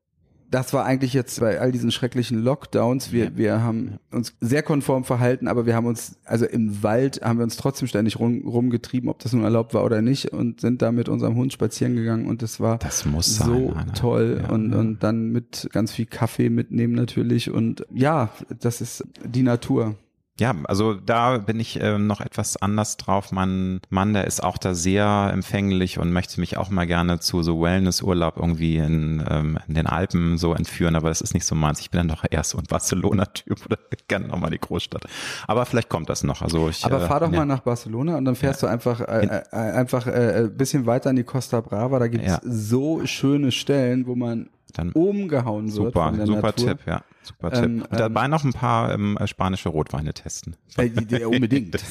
das war eigentlich jetzt bei all diesen schrecklichen Lockdowns. Wir, ja. wir haben uns sehr konform verhalten, aber wir haben uns, also im Wald haben wir uns trotzdem ständig rum, rumgetrieben, ob das nun erlaubt war oder nicht und sind da mit unserem Hund spazieren gegangen und das war das muss so sein, toll ja, und, ja. und dann mit ganz viel Kaffee mitnehmen natürlich und ja, das ist die Natur. Ja, also da bin ich äh, noch etwas anders drauf. Mein Mann, der ist auch da sehr empfänglich und möchte mich auch mal gerne zu so Wellnessurlaub irgendwie in, ähm, in den Alpen so entführen, aber das ist nicht so meins. Ich bin dann doch eher (laughs) so ein Barcelona-Typ oder (laughs) gerne nochmal die Großstadt. Aber vielleicht kommt das noch. Also ich, aber fahr doch äh, mal nach Barcelona und dann fährst ja. du einfach äh, äh, einfach äh, bisschen weiter in die Costa Brava. Da gibt's ja. so schöne Stellen, wo man dann umgehauen wird. Super, super Natur. Tipp, ja. Super Tipp. Ähm, Und dabei ähm, noch ein paar ähm, spanische Rotweine testen. Äh, unbedingt. (laughs)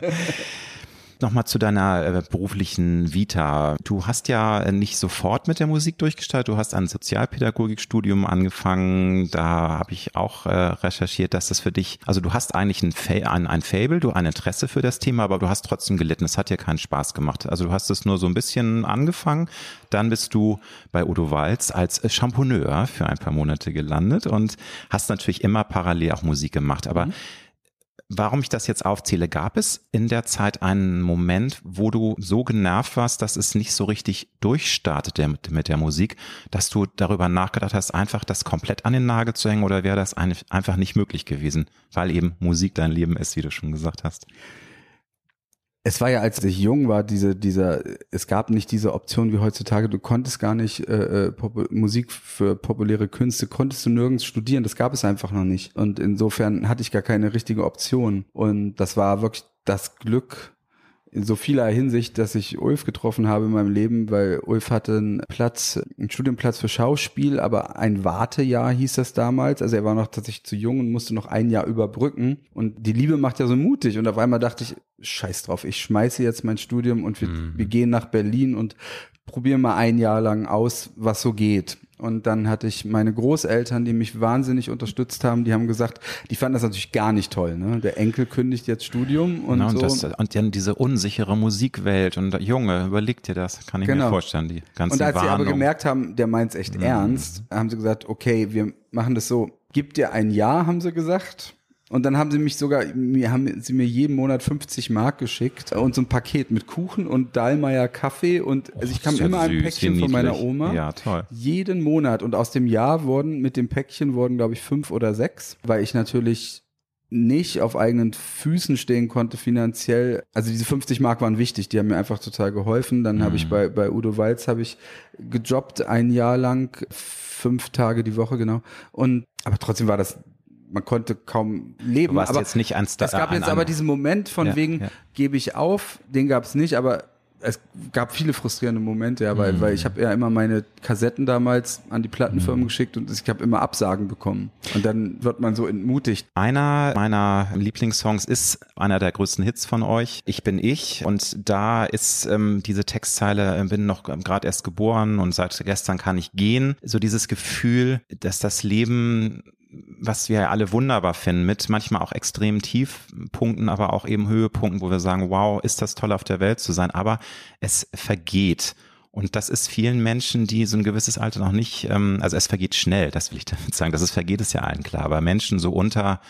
(laughs) Nochmal zu deiner äh, beruflichen Vita. Du hast ja nicht sofort mit der Musik durchgestartet. Du hast ein Sozialpädagogikstudium angefangen. Da habe ich auch äh, recherchiert, dass das für dich, also du hast eigentlich ein, ein, ein Fable, du ein Interesse für das Thema, aber du hast trotzdem gelitten. Es hat dir keinen Spaß gemacht. Also du hast es nur so ein bisschen angefangen. Dann bist du bei Udo Walz als Champoneur für ein paar Monate gelandet und hast natürlich immer parallel auch Musik gemacht. Aber mhm warum ich das jetzt aufzähle, gab es in der Zeit einen Moment, wo du so genervt warst, dass es nicht so richtig durchstartete mit, mit der Musik, dass du darüber nachgedacht hast, einfach das komplett an den Nagel zu hängen oder wäre das einfach nicht möglich gewesen, weil eben Musik dein Leben ist, wie du schon gesagt hast? Es war ja, als ich jung war, diese, dieser, es gab nicht diese Option wie heutzutage. Du konntest gar nicht äh, äh Musik für populäre Künste konntest du nirgends studieren. Das gab es einfach noch nicht. Und insofern hatte ich gar keine richtige Option. Und das war wirklich das Glück, in so vieler Hinsicht, dass ich Ulf getroffen habe in meinem Leben, weil Ulf hatte einen Platz, einen Studienplatz für Schauspiel, aber ein Wartejahr hieß das damals. Also er war noch tatsächlich zu jung und musste noch ein Jahr überbrücken. Und die Liebe macht ja so mutig. Und auf einmal dachte ich, scheiß drauf, ich schmeiße jetzt mein Studium und wir, mhm. wir gehen nach Berlin und probiere mal ein Jahr lang aus, was so geht. Und dann hatte ich meine Großeltern, die mich wahnsinnig unterstützt haben, die haben gesagt, die fanden das natürlich gar nicht toll. Ne? Der Enkel kündigt jetzt Studium und genau, so. Und, das, und dann diese unsichere Musikwelt und Junge, überleg dir das, kann ich genau. mir vorstellen. Die ganzen und als Warnung. sie aber gemerkt haben, der meint es echt mhm. ernst, haben sie gesagt, okay, wir machen das so, gib dir ein Jahr, haben sie gesagt. Und dann haben sie mich sogar, mir haben sie mir jeden Monat 50 Mark geschickt und so ein Paket mit Kuchen und Dahlmeier Kaffee und also ich kam ja immer ein Päckchen von meiner Oma. Ja, toll. Jeden Monat und aus dem Jahr wurden mit dem Päckchen wurden glaube ich fünf oder sechs, weil ich natürlich nicht auf eigenen Füßen stehen konnte finanziell. Also diese 50 Mark waren wichtig, die haben mir einfach total geholfen. Dann mhm. habe ich bei bei Udo Walz habe ich gejobbt ein Jahr lang, fünf Tage die Woche genau. Und aber trotzdem war das man konnte kaum leben. Du warst aber jetzt nicht ans Es gab jetzt aber diesen Moment von ja, wegen, ja. gebe ich auf, den gab es nicht, aber es gab viele frustrierende Momente, ja, weil, mhm. weil ich habe ja immer meine Kassetten damals an die Plattenfirmen mhm. geschickt und ich habe immer Absagen bekommen. Und dann wird man so entmutigt. Einer meiner Lieblingssongs ist einer der größten Hits von euch. Ich bin ich. Und da ist ähm, diese Textzeile, äh, bin noch gerade erst geboren und seit gestern kann ich gehen. So dieses Gefühl, dass das Leben was wir alle wunderbar finden, mit manchmal auch extremen Tiefpunkten, aber auch eben Höhepunkten, wo wir sagen, wow, ist das toll auf der Welt zu sein, aber es vergeht. Und das ist vielen Menschen, die so ein gewisses Alter noch nicht, ähm, also es vergeht schnell, das will ich (laughs) damit sagen. Das ist vergeht ist ja allen klar, aber Menschen so unter,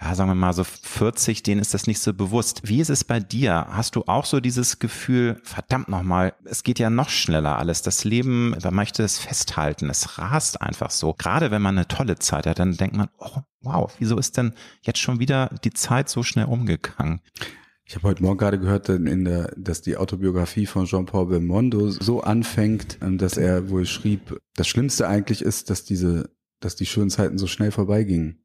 ja, sagen wir mal so 40, denen ist das nicht so bewusst. Wie ist es bei dir? Hast du auch so dieses Gefühl, verdammt nochmal, es geht ja noch schneller alles. Das Leben, man möchte es festhalten, es rast einfach so. Gerade wenn man eine tolle Zeit hat, dann denkt man, oh, wow, wieso ist denn jetzt schon wieder die Zeit so schnell umgegangen? Ich habe heute Morgen gerade gehört, in der, dass die Autobiografie von Jean-Paul Belmondo so anfängt, ähm, dass er wohl schrieb, das Schlimmste eigentlich ist, dass diese, dass die schönen Zeiten so schnell vorbeigingen.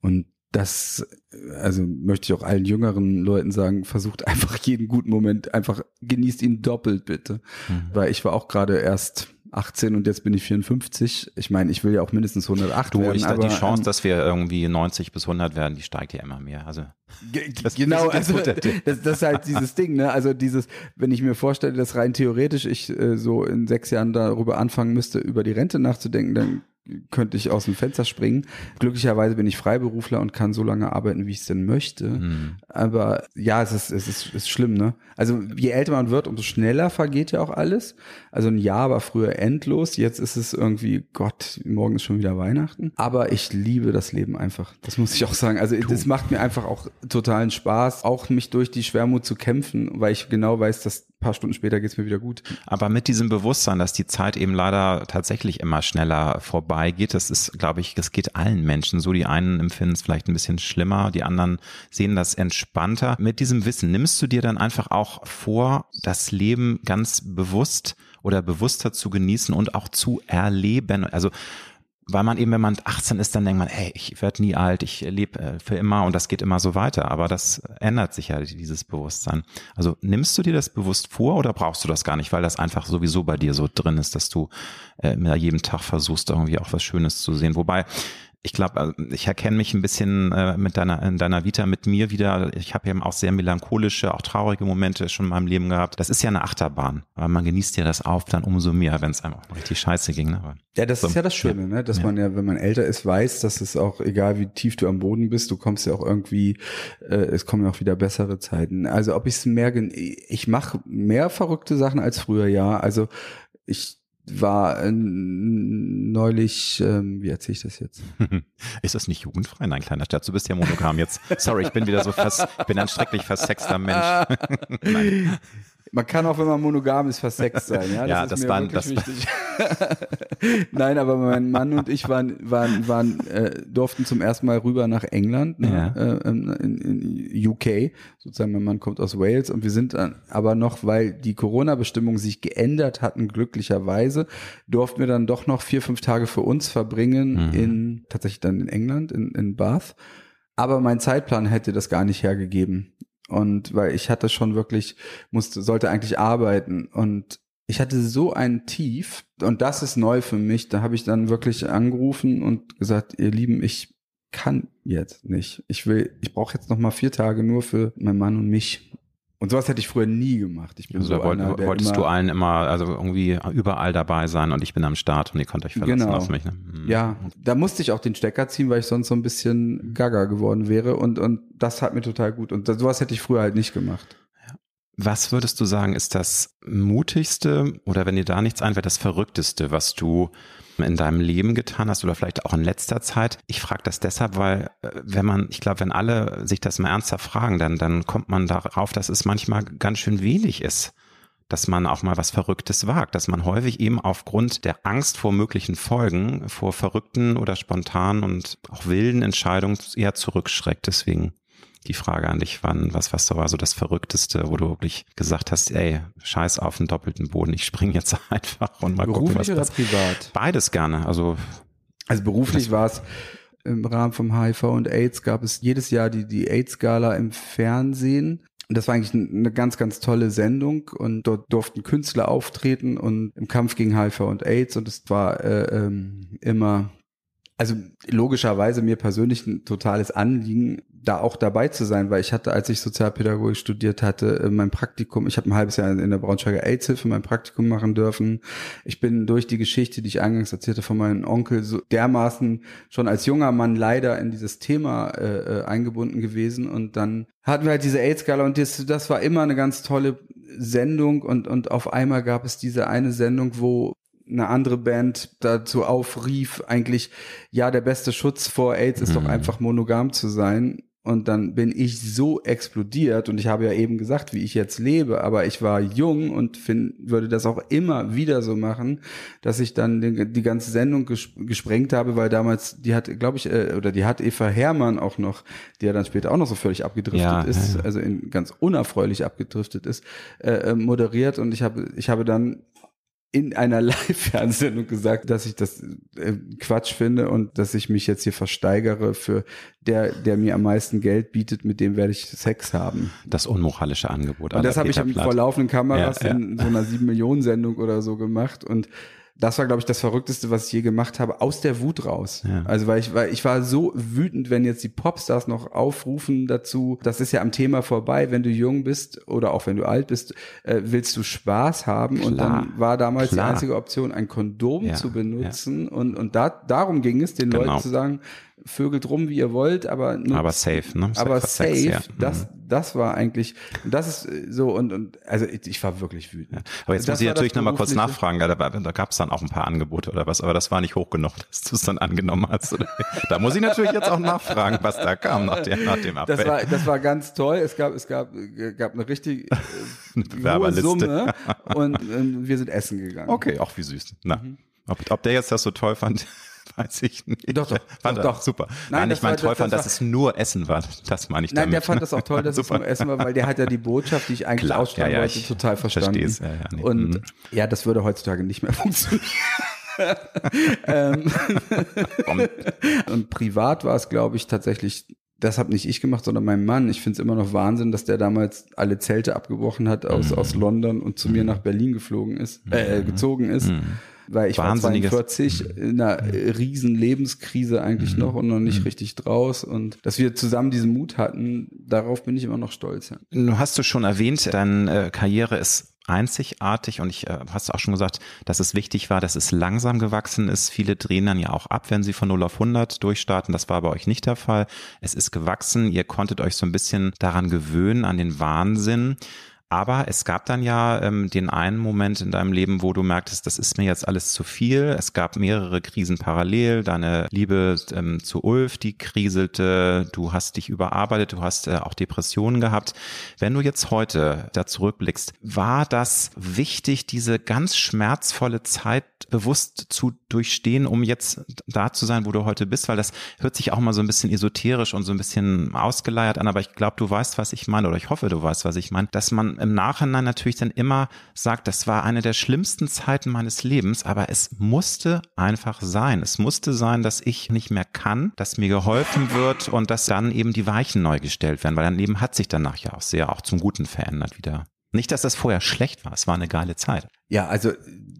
Und das, also möchte ich auch allen jüngeren Leuten sagen, versucht (laughs) einfach jeden guten Moment, einfach genießt ihn doppelt bitte. Mhm. Weil ich war auch gerade erst 18 und jetzt bin ich 54. Ich meine, ich will ja auch mindestens 108 du, werden. Ich, aber, die Chance, ähm, dass wir irgendwie 90 bis 100 werden, die steigt ja immer mehr. Also das, genau, also (laughs) das, das, ist halt dieses Ding, ne? Also dieses, wenn ich mir vorstelle, dass rein theoretisch ich äh, so in sechs Jahren darüber anfangen müsste, über die Rente nachzudenken, dann könnte ich aus dem Fenster springen. Glücklicherweise bin ich Freiberufler und kann so lange arbeiten, wie ich es denn möchte. Mhm. Aber ja, es ist, es ist, ist schlimm, ne? Also je älter man wird, umso schneller vergeht ja auch alles. Also ein Jahr war früher endlos, jetzt ist es irgendwie, Gott, morgen ist schon wieder Weihnachten. Aber ich liebe das Leben einfach. Das muss ich auch sagen. Also das macht mir einfach auch totalen Spaß, auch mich durch die Schwermut zu kämpfen, weil ich genau weiß, dass paar Stunden später geht's mir wieder gut. Aber mit diesem Bewusstsein, dass die Zeit eben leider tatsächlich immer schneller vorbeigeht, das ist, glaube ich, das geht allen Menschen so. Die einen empfinden es vielleicht ein bisschen schlimmer, die anderen sehen das entspannter. Mit diesem Wissen nimmst du dir dann einfach auch vor, das Leben ganz bewusst oder bewusster zu genießen und auch zu erleben. Also weil man eben, wenn man 18 ist, dann denkt man, hey, ich werde nie alt, ich lebe äh, für immer und das geht immer so weiter. Aber das ändert sich ja, dieses Bewusstsein. Also nimmst du dir das bewusst vor oder brauchst du das gar nicht, weil das einfach sowieso bei dir so drin ist, dass du äh, jeden Tag versuchst, irgendwie auch was Schönes zu sehen. Wobei ich glaube, also, ich erkenne mich ein bisschen äh, mit deiner, in deiner Vita mit mir wieder. Ich habe eben auch sehr melancholische, auch traurige Momente schon in meinem Leben gehabt. Das ist ja eine Achterbahn, weil man genießt ja das auf dann umso mehr, wenn es einem auch richtig scheiße ging. Ne? ja, das so, ist ja das Schöne, ne? dass ja. man ja, wenn man älter ist, weiß, dass es auch, egal wie tief du am Boden bist, du kommst ja auch irgendwie, äh, es kommen ja auch wieder bessere Zeiten. Also ob ich es mehr, ich mache mehr verrückte Sachen als früher, ja. Also ich war äh, neulich, ähm, wie erzähle ich das jetzt? (laughs) Ist das nicht jugendfrei? Nein, kleiner Stadt, du bist ja monogam jetzt. Sorry, ich bin wieder so fast, ich bin ein schrecklich versexter Mensch. (laughs) Nein. Man kann auch, wenn man monogam ist, versext (laughs) sein. Ja, das, ja, das war das wichtig. (laughs) Nein, aber mein Mann und ich waren, waren, waren äh, durften zum ersten Mal rüber nach England, ne, ja. äh, in, in UK. Sozusagen, mein Mann kommt aus Wales und wir sind dann aber noch, weil die Corona-Bestimmungen sich geändert hatten, glücklicherweise, durften wir dann doch noch vier, fünf Tage für uns verbringen mhm. in, tatsächlich dann in England, in, in Bath. Aber mein Zeitplan hätte das gar nicht hergegeben. Und weil ich hatte schon wirklich, musste, sollte eigentlich arbeiten und ich hatte so ein Tief und das ist neu für mich. Da habe ich dann wirklich angerufen und gesagt, ihr Lieben, ich kann jetzt nicht. Ich will, ich brauche jetzt noch mal vier Tage nur für meinen Mann und mich. Und sowas hätte ich früher nie gemacht. Ich bin also so wollt, einer, wolltest du allen immer, also irgendwie überall dabei sein und ich bin am Start und ihr könnt euch verlassen genau. auf mich. Ne? Hm. Ja, da musste ich auch den Stecker ziehen, weil ich sonst so ein bisschen gaga geworden wäre und, und das hat mir total gut. Und sowas hätte ich früher halt nicht gemacht. Was würdest du sagen, ist das mutigste oder wenn dir da nichts einfällt, das verrückteste, was du in deinem Leben getan hast oder vielleicht auch in letzter Zeit? Ich frage das deshalb, weil äh, wenn man, ich glaube, wenn alle sich das mal ernsthaft fragen, dann, dann kommt man darauf, dass es manchmal ganz schön wenig ist dass man auch mal was Verrücktes wagt, dass man häufig eben aufgrund der Angst vor möglichen Folgen, vor verrückten oder spontanen und auch wilden Entscheidungen eher zurückschreckt. Deswegen die Frage an dich, wann, was, was war so das Verrückteste, wo du wirklich gesagt hast, ey, scheiß auf den doppelten Boden, ich springe jetzt (laughs) einfach und mal Beruflich gucken, was oder passiert. privat? Beides gerne, also. Also beruflich war es im Rahmen vom HIV und AIDS gab es jedes Jahr die, die AIDS-Gala im Fernsehen. Und das war eigentlich eine ganz, ganz tolle Sendung und dort durften Künstler auftreten und im Kampf gegen HIV und AIDS und es war äh, ähm, immer also logischerweise mir persönlich ein totales Anliegen, da auch dabei zu sein, weil ich hatte, als ich Sozialpädagogik studiert hatte, äh, mein Praktikum, ich habe ein halbes Jahr in der Braunschweiger AIDS-Hilfe mein Praktikum machen dürfen. Ich bin durch die Geschichte, die ich eingangs erzählte von meinem Onkel, so dermaßen schon als junger Mann leider in dieses Thema äh, äh eingebunden gewesen und dann hatten wir halt diese AIDS-Gala und das, das war immer eine ganz tolle Sendung und, und auf einmal gab es diese eine Sendung, wo eine andere Band dazu aufrief, eigentlich, ja, der beste Schutz vor AIDS ist mhm. doch einfach monogam zu sein. Und dann bin ich so explodiert und ich habe ja eben gesagt, wie ich jetzt lebe, aber ich war jung und find, würde das auch immer wieder so machen, dass ich dann den, die ganze Sendung ges gesprengt habe, weil damals, die hat, glaube ich, äh, oder die hat Eva Hermann auch noch, die ja dann später auch noch so völlig abgedriftet ja, ist, ja, also in, ganz unerfreulich abgedriftet ist, äh, äh moderiert. Und ich habe, ich habe dann in einer (laughs) Live-Fernsehsendung gesagt, dass ich das äh, Quatsch finde und dass ich mich jetzt hier versteigere für der, der mir am meisten Geld bietet, mit dem werde ich Sex haben. Das unmoralische Angebot. Und das habe ich vor laufenden Kameras ja, ja. in so einer sieben Millionen Sendung oder so gemacht und das war, glaube ich, das Verrückteste, was ich je gemacht habe, aus der Wut raus. Ja. Also weil ich, weil ich war so wütend, wenn jetzt die Popstars noch aufrufen dazu, das ist ja am Thema vorbei, wenn du jung bist oder auch wenn du alt bist, äh, willst du Spaß haben. Klar. Und dann war damals Klar. die einzige Option, ein Kondom ja. zu benutzen. Und, und da, darum ging es, den genau. Leuten zu sagen, vögelt rum, wie ihr wollt, aber nur, aber safe, ne? Aber safe, Sex, ja. das, mhm. das war eigentlich, das ist äh, so und, und also ich, ich war wirklich wütend. Ja. Aber jetzt das muss ich natürlich nochmal kurz nachfragen, da, da gab es dann auch ein paar Angebote oder was, aber das war nicht hoch genug, (laughs) dass du es dann angenommen hast. da muss ich natürlich jetzt auch nachfragen, was da kam nach, der, nach dem Appell. Das war, das war ganz toll. Es gab, es gab, gab eine richtig äh, (laughs) eine hohe Summe und, und, wir sind essen gegangen. Okay, auch wie süß. Na, mhm. ob, ob der jetzt das so toll fand, weiß ich nicht. Doch, doch. Fand doch, doch. super. Nein, Nein ich meine toll fand, dass es nur Essen war. Das meine ich Nein, damit. der fand das auch toll, dass es nur Essen war, weil der hat ja die Botschaft, die ich eigentlich Klar, ausstrahlen ja, ja, wollte, total verstanden. Ja, ja, nee. Und mhm. ja, das würde heutzutage nicht mehr (laughs) funktionieren. ähm, (laughs) und privat war es, glaube ich, tatsächlich das habe nicht ich gemacht, sondern mein Mann. Ich finde es immer noch Wahnsinn, dass der damals alle Zelte abgebrochen hat aus, mhm. aus London und zu mir nach Berlin geflogen ist, äh, gezogen ist. Mhm weil ich war 42 in einer riesen Lebenskrise eigentlich mhm. noch und noch nicht mhm. richtig draus und dass wir zusammen diesen Mut hatten, darauf bin ich immer noch stolz. Ja. Du hast du schon erwähnt, deine äh, Karriere ist einzigartig und ich äh, hast auch schon gesagt, dass es wichtig war, dass es langsam gewachsen ist. Viele drehen dann ja auch ab, wenn sie von 0 auf 100 durchstarten. Das war bei euch nicht der Fall. Es ist gewachsen. Ihr konntet euch so ein bisschen daran gewöhnen, an den Wahnsinn. Aber es gab dann ja ähm, den einen Moment in deinem Leben, wo du merktest, das ist mir jetzt alles zu viel. Es gab mehrere Krisen parallel. Deine Liebe ähm, zu Ulf, die kriselte. Du hast dich überarbeitet. Du hast äh, auch Depressionen gehabt. Wenn du jetzt heute da zurückblickst, war das wichtig, diese ganz schmerzvolle Zeit bewusst zu durchstehen, um jetzt da zu sein, wo du heute bist? Weil das hört sich auch mal so ein bisschen esoterisch und so ein bisschen ausgeleiert an. Aber ich glaube, du weißt, was ich meine. Oder ich hoffe, du weißt, was ich meine. Dass man im Nachhinein natürlich dann immer sagt, das war eine der schlimmsten Zeiten meines Lebens, aber es musste einfach sein. Es musste sein, dass ich nicht mehr kann, dass mir geholfen wird und dass dann eben die Weichen neu gestellt werden, weil dein Leben hat sich danach ja auch sehr auch zum Guten verändert wieder. Nicht, dass das vorher schlecht war, es war eine geile Zeit. Ja, also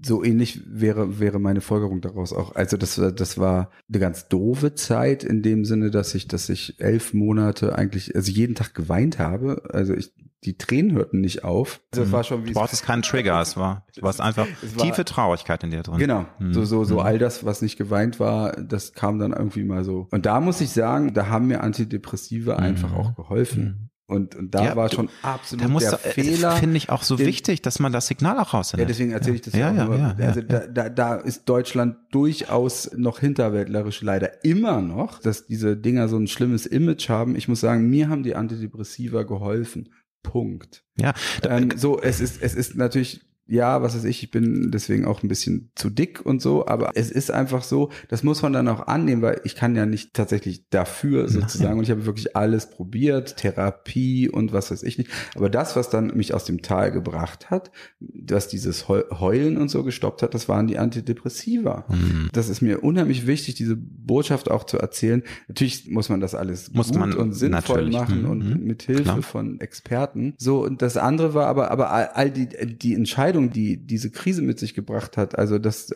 so ähnlich wäre, wäre meine Folgerung daraus auch. Also das, das war eine ganz doofe Zeit in dem Sinne, dass ich, dass ich elf Monate eigentlich, also jeden Tag geweint habe. Also ich die Tränen hörten nicht auf. Also es mhm. war schon wie. Du brauchst keinen Trigger, es war, du warst einfach es war, tiefe Traurigkeit in dir drin. Genau. Mhm. So, so, so mhm. all das, was nicht geweint war, das kam dann irgendwie mal so. Und da muss ich sagen, da haben mir Antidepressiva mhm. einfach auch geholfen. Mhm. Und, und da ja, war schon absolut da muss, der äh, Fehler. Finde ich auch so den, wichtig, dass man das Signal auch rausnimmt. Ja, deswegen erzähle ich das ja, ja, ja, ja, Also da, da, da ist Deutschland durchaus noch hinterwäldlerisch leider immer noch, dass diese Dinger so ein schlimmes Image haben. Ich muss sagen, mir haben die Antidepressiva geholfen. Punkt. Ja. Ähm, so, es ist, es ist natürlich ja, was weiß ich, ich bin deswegen auch ein bisschen zu dick und so, aber es ist einfach so, das muss man dann auch annehmen, weil ich kann ja nicht tatsächlich dafür sozusagen Nein. und ich habe wirklich alles probiert, Therapie und was weiß ich nicht, aber das, was dann mich aus dem Tal gebracht hat, dass dieses Heulen und so gestoppt hat, das waren die Antidepressiva. Mhm. Das ist mir unheimlich wichtig, diese Botschaft auch zu erzählen. Natürlich muss man das alles muss gut und sinnvoll machen mhm. und mit Hilfe von Experten. So, und das andere war aber, aber all die, die Entscheidungen Entscheidung, die diese Krise mit sich gebracht hat, also das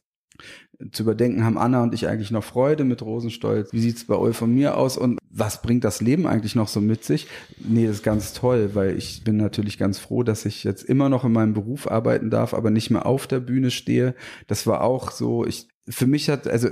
zu überdenken, haben Anna und ich eigentlich noch Freude mit Rosenstolz? Wie sieht's bei euch von mir aus? Und was bringt das Leben eigentlich noch so mit sich? Nee, das ist ganz toll, weil ich bin natürlich ganz froh, dass ich jetzt immer noch in meinem Beruf arbeiten darf, aber nicht mehr auf der Bühne stehe. Das war auch so, ich, für mich hat, also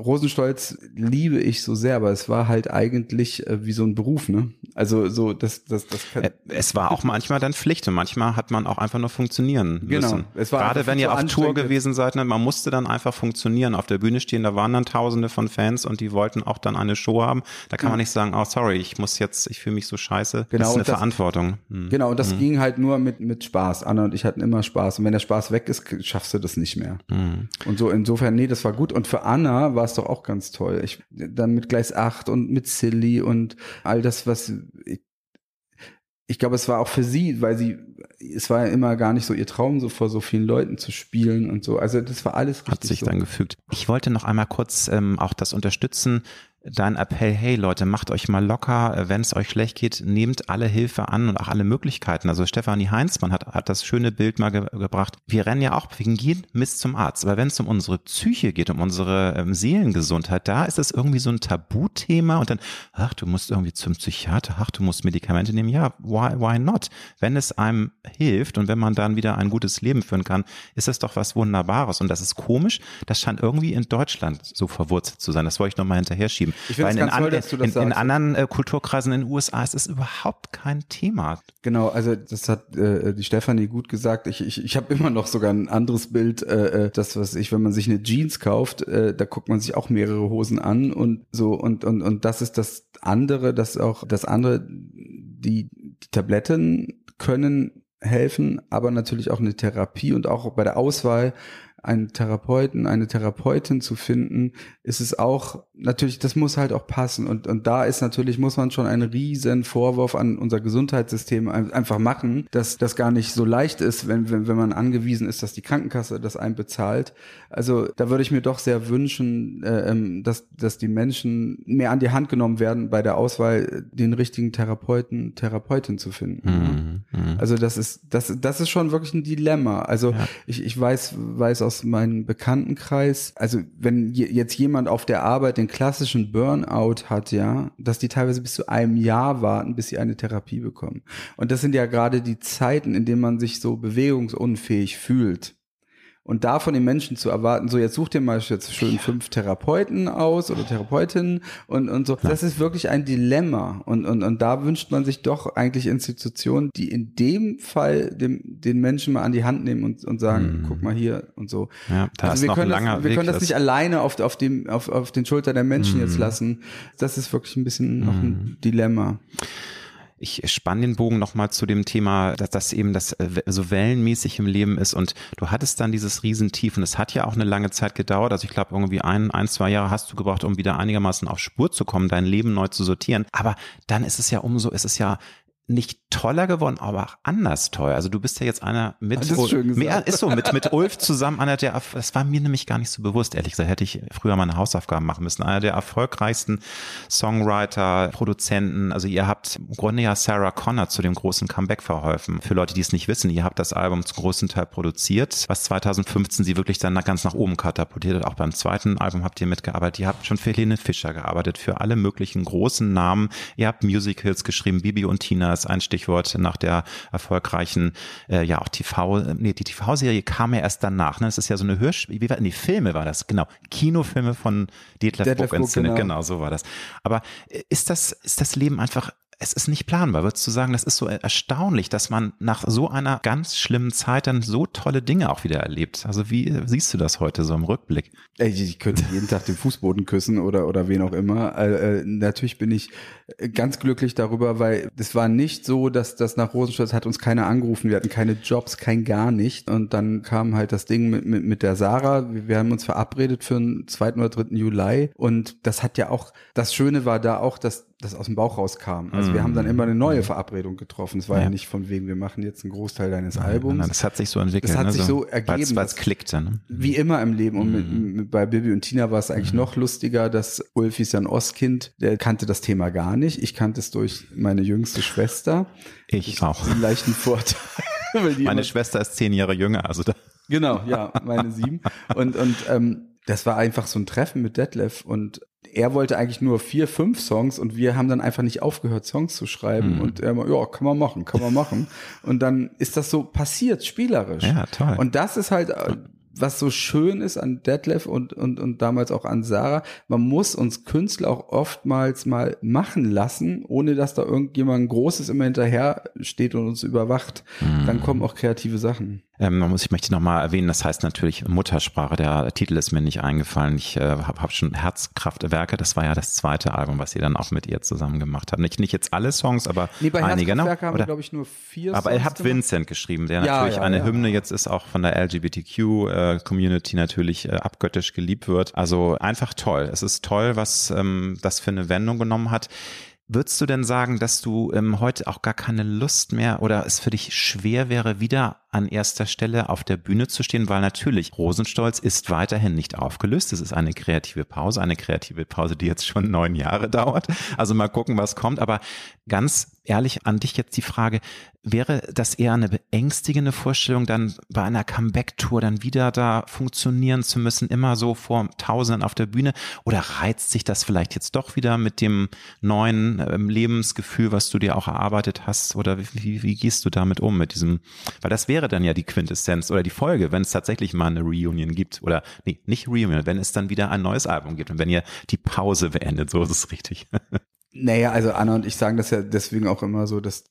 Rosenstolz liebe ich so sehr, aber es war halt eigentlich äh, wie so ein Beruf, ne? Also so das das das kann es war auch manchmal dann Pflicht und manchmal hat man auch einfach nur funktionieren genau. müssen. Es war Gerade wenn ihr auf Tour gewesen seid, ne, man musste dann einfach funktionieren, auf der Bühne stehen, da waren dann tausende von Fans und die wollten auch dann eine Show haben. Da kann mhm. man nicht sagen, oh sorry, ich muss jetzt, ich fühle mich so scheiße. Genau, das ist eine das, Verantwortung. Mhm. Genau, und das mhm. ging halt nur mit mit Spaß. Anna und ich hatten immer Spaß und wenn der Spaß weg ist, schaffst du das nicht mehr. Mhm. Und so insofern nee, das war gut und für Anna war es doch auch ganz toll. Ich, dann mit Gleis 8 und mit Silly und all das, was ich, ich glaube, es war auch für sie, weil sie, es war ja immer gar nicht so ihr Traum, so vor so vielen Leuten zu spielen und so. Also das war alles richtig. Hat sich so. dann gefügt. Ich wollte noch einmal kurz ähm, auch das unterstützen, dein Appell, hey Leute, macht euch mal locker, wenn es euch schlecht geht, nehmt alle Hilfe an und auch alle Möglichkeiten. Also Stefanie Heinzmann hat, hat das schöne Bild mal ge gebracht. Wir rennen ja auch wegen jeden Mist zum Arzt. Aber wenn es um unsere Psyche geht, um unsere ähm, Seelengesundheit, da ist es irgendwie so ein Tabuthema und dann, ach, du musst irgendwie zum Psychiater, ach, du musst Medikamente nehmen. Ja, why, why not? Wenn es einem hilft und wenn man dann wieder ein gutes Leben führen kann, ist das doch was Wunderbares. Und das ist komisch. Das scheint irgendwie in Deutschland so verwurzelt zu sein. Das wollte ich nochmal hinterher schieben geben. Ich finde es ganz toll, dass du das in, sagst. In anderen äh, Kulturkreisen in den USA ist es überhaupt kein Thema. Genau, also das hat äh, die Stefanie gut gesagt. Ich, ich, ich habe (laughs) immer noch sogar ein anderes Bild, äh, äh, das was ich, wenn man sich eine Jeans kauft, äh, da guckt man sich auch mehrere Hosen an und so und und und das ist das andere, das auch das andere, die, die Tabletten können helfen, aber natürlich auch eine Therapie und auch bei der Auswahl einen Therapeuten, eine Therapeutin zu finden, ist es auch natürlich, das muss halt auch passen. Und, und da ist natürlich, muss man schon einen riesen Vorwurf an unser Gesundheitssystem einfach machen, dass das gar nicht so leicht ist, wenn, wenn, wenn man angewiesen ist, dass die Krankenkasse das einem bezahlt. Also da würde ich mir doch sehr wünschen, äh, ähm, dass, dass die Menschen mehr an die Hand genommen werden bei der Auswahl, den richtigen Therapeuten, Therapeutin zu finden. Mhm, mhm. Also das ist, das, das ist schon wirklich ein Dilemma. Also ja. ich, ich weiß, weiß aus meinem Bekanntenkreis, also wenn jetzt jemand auf der Arbeit den klassischen Burnout hat, ja, dass die teilweise bis zu einem Jahr warten, bis sie eine Therapie bekommen. Und das sind ja gerade die Zeiten, in denen man sich so bewegungsunfähig fühlt. Und da von den Menschen zu erwarten, so jetzt such dir mal jetzt schön fünf Therapeuten aus oder Therapeutinnen und, und so, das ist wirklich ein Dilemma. Und, und, und da wünscht man sich doch eigentlich Institutionen, die in dem Fall dem, den Menschen mal an die Hand nehmen und, und sagen, hm. guck mal hier und so. Ja, da also wir können, das, wir können das nicht alleine auf, auf, dem, auf, auf den Schultern der Menschen hm. jetzt lassen. Das ist wirklich ein bisschen noch ein hm. Dilemma. Ich spann den Bogen nochmal zu dem Thema, dass das eben das äh, so wellenmäßig im Leben ist und du hattest dann dieses Riesentief und es hat ja auch eine lange Zeit gedauert. Also ich glaube irgendwie ein, ein, zwei Jahre hast du gebraucht, um wieder einigermaßen auf Spur zu kommen, dein Leben neu zu sortieren. Aber dann ist es ja umso, ist es ja nicht toller geworden, aber auch anders teuer. Also du bist ja jetzt einer mit, ist, mehr, ist so, mit, mit Ulf zusammen einer der, das war mir nämlich gar nicht so bewusst, ehrlich gesagt, hätte ich früher meine Hausaufgaben machen müssen. Einer der erfolgreichsten Songwriter, Produzenten, also ihr habt im Grunde ja Sarah Connor zu dem großen Comeback verholfen. Für Leute, die es nicht wissen, ihr habt das Album zum großen Teil produziert, was 2015 sie wirklich dann ganz nach oben katapultiert hat. Auch beim zweiten Album habt ihr mitgearbeitet. Ihr habt schon für Helene Fischer gearbeitet, für alle möglichen großen Namen. Ihr habt Musicals geschrieben, Bibi und Tina das ein Stichwort nach der erfolgreichen, äh, ja auch TV, nee, die TV-Serie kam ja erst danach. Ne? Das ist ja so eine Hörspiel, wie war, nee, Filme war das, genau. Kinofilme von Detlef, Detlef Book inszeniert, genau. genau, so war das. Aber äh, ist das, ist das Leben einfach es ist nicht planbar. Würdest du sagen, das ist so erstaunlich, dass man nach so einer ganz schlimmen Zeit dann so tolle Dinge auch wieder erlebt? Also wie siehst du das heute so im Rückblick? Ich könnte jeden Tag den Fußboden küssen oder, oder wen auch immer. Äh, äh, natürlich bin ich ganz glücklich darüber, weil es war nicht so, dass das nach Rosenstadt hat uns keiner angerufen. Wir hatten keine Jobs, kein gar nicht. Und dann kam halt das Ding mit, mit, mit der Sarah. Wir haben uns verabredet für den 2. oder 3. Juli. Und das hat ja auch, das Schöne war da auch, dass das aus dem Bauch rauskam. Also wir haben dann immer eine neue mhm. Verabredung getroffen. Es war ja. ja nicht von wegen, wir machen jetzt einen Großteil deines Albums. Nein, das hat sich so entwickelt. Das hat ne? sich so ergeben. Weil es klickte. Ne? Wie immer im Leben. Und mhm. mit, bei Bibi und Tina war es eigentlich mhm. noch lustiger, dass Ulfi ist ja ein Ostkind, der kannte das Thema gar nicht. Ich kannte es durch meine jüngste Schwester. Ich auch. Einen leichten Vorteil. (laughs) meine Schwester ist zehn Jahre jünger, also da. Genau, ja, meine sieben. (laughs) Und, und ähm, das war einfach so ein Treffen mit Detlef und er wollte eigentlich nur vier, fünf Songs und wir haben dann einfach nicht aufgehört, Songs zu schreiben. Mhm. Und er immer, ja, kann man machen, kann man machen. und dann ist das so passiert, spielerisch. Ja, toll. Und das ist halt, was so schön ist an Detlef und, und, und damals auch an Sarah, man muss uns Künstler auch oftmals mal machen lassen, ohne dass da irgendjemand Großes immer hinterher steht und uns überwacht. Mhm. Dann kommen auch kreative Sachen. Ähm, man muss, ich möchte nochmal erwähnen, das heißt natürlich Muttersprache. Der Titel ist mir nicht eingefallen. Ich äh, habe hab schon Herzkraftwerke. Das war ja das zweite Album, was sie dann auch mit ihr zusammen gemacht haben. Nicht, nicht jetzt alle Songs, aber nee, bei einige. Ne? Haben wir, glaube ich, nur vier Aber er hat gemacht. Vincent geschrieben, der ja, natürlich ja, eine ja. Hymne jetzt ist, auch von der LGBTQ-Community äh, natürlich äh, abgöttisch geliebt wird. Also einfach toll. Es ist toll, was ähm, das für eine Wendung genommen hat. Würdest du denn sagen, dass du ähm, heute auch gar keine Lust mehr oder es für dich schwer wäre, wieder an erster Stelle auf der Bühne zu stehen, weil natürlich Rosenstolz ist weiterhin nicht aufgelöst. Es ist eine kreative Pause, eine kreative Pause, die jetzt schon neun Jahre dauert. Also mal gucken, was kommt. Aber ganz ehrlich an dich jetzt die Frage, wäre das eher eine beängstigende Vorstellung, dann bei einer Comeback-Tour dann wieder da funktionieren zu müssen, immer so vor Tausenden auf der Bühne? Oder reizt sich das vielleicht jetzt doch wieder mit dem neuen äh, Lebensgefühl, was du dir auch erarbeitet hast? Oder wie, wie, gehst du damit um, mit diesem, weil das wäre dann ja die Quintessenz oder die Folge, wenn es tatsächlich mal eine Reunion gibt oder nee, nicht Reunion, wenn es dann wieder ein neues Album gibt und wenn ihr die Pause beendet, so ist es richtig. Naja, also Anna und ich sagen das ja deswegen auch immer so, dass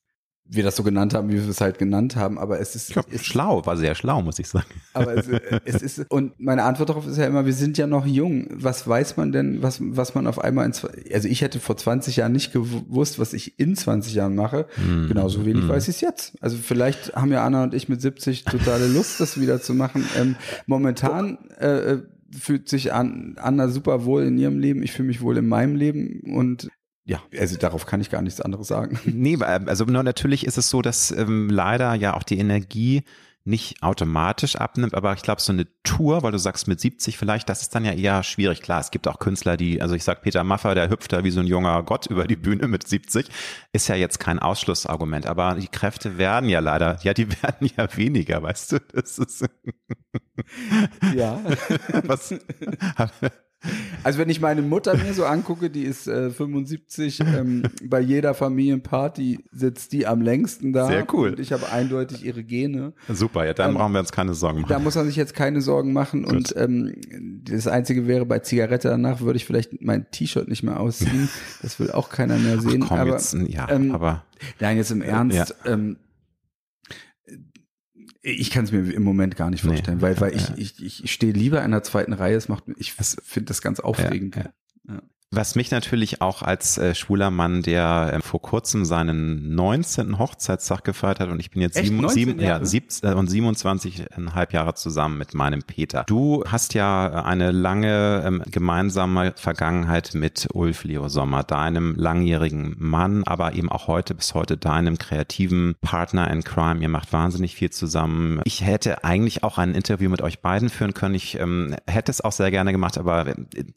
wir das so genannt haben, wie wir es halt genannt haben, aber es ist, glaub, ist schlau, war sehr schlau, muss ich sagen. Aber es, es, ist und meine Antwort darauf ist ja immer, wir sind ja noch jung. Was weiß man denn, was was man auf einmal in also ich hätte vor 20 Jahren nicht gewusst, was ich in 20 Jahren mache. Mm. Genauso wenig mm. weiß ich es jetzt. Also vielleicht haben ja Anna und ich mit 70 totale Lust, das wieder zu machen. Ähm, momentan äh, äh fühlt sich Anna super wohl in ihrem Leben. Ich fühle mich wohl in meinem Leben und ja, also darauf kann ich gar nichts anderes sagen. Nee, also natürlich ist es so, dass ähm, leider ja auch die Energie nicht automatisch abnimmt, aber ich glaube, so eine Tour, weil du sagst mit 70 vielleicht, das ist dann ja eher schwierig. Klar, es gibt auch Künstler, die, also ich sag Peter Mafffer, der hüpft da wie so ein junger Gott über die Bühne mit 70, ist ja jetzt kein Ausschlussargument, aber die Kräfte werden ja leider, ja, die (laughs) werden ja weniger, weißt du, das ist. ja. (laughs) Was? Also wenn ich meine Mutter mir so angucke, die ist äh, 75, ähm, bei jeder Familienparty sitzt die am längsten da. Sehr cool. Und ich habe eindeutig ihre Gene. Super, ja, dann ähm, brauchen wir uns keine Sorgen machen. Da muss man sich jetzt keine Sorgen machen. Gut. Und ähm, das Einzige wäre bei Zigarette danach würde ich vielleicht mein T-Shirt nicht mehr ausziehen. (laughs) Das will auch keiner mehr sehen. Ach komm, aber, jetzt, ja, ähm, aber nein, jetzt im Ernst. Ja. Ähm, ich kann es mir im Moment gar nicht vorstellen, nee, weil, weil ja, ich, ich, ich stehe lieber in der zweiten Reihe. Es macht, ich finde das ganz aufregend. Ja, ja. Was mich natürlich auch als äh, schwuler Mann, der äh, vor kurzem seinen 19. Hochzeitstag gefeiert hat und ich bin jetzt sieben, sieben, ja, sieb, äh, und 27,5 Jahre zusammen mit meinem Peter. Du hast ja eine lange ähm, gemeinsame Vergangenheit mit Ulf Leo Sommer, deinem langjährigen Mann, aber eben auch heute bis heute deinem kreativen Partner in Crime. Ihr macht wahnsinnig viel zusammen. Ich hätte eigentlich auch ein Interview mit euch beiden führen können. Ich ähm, hätte es auch sehr gerne gemacht, aber äh,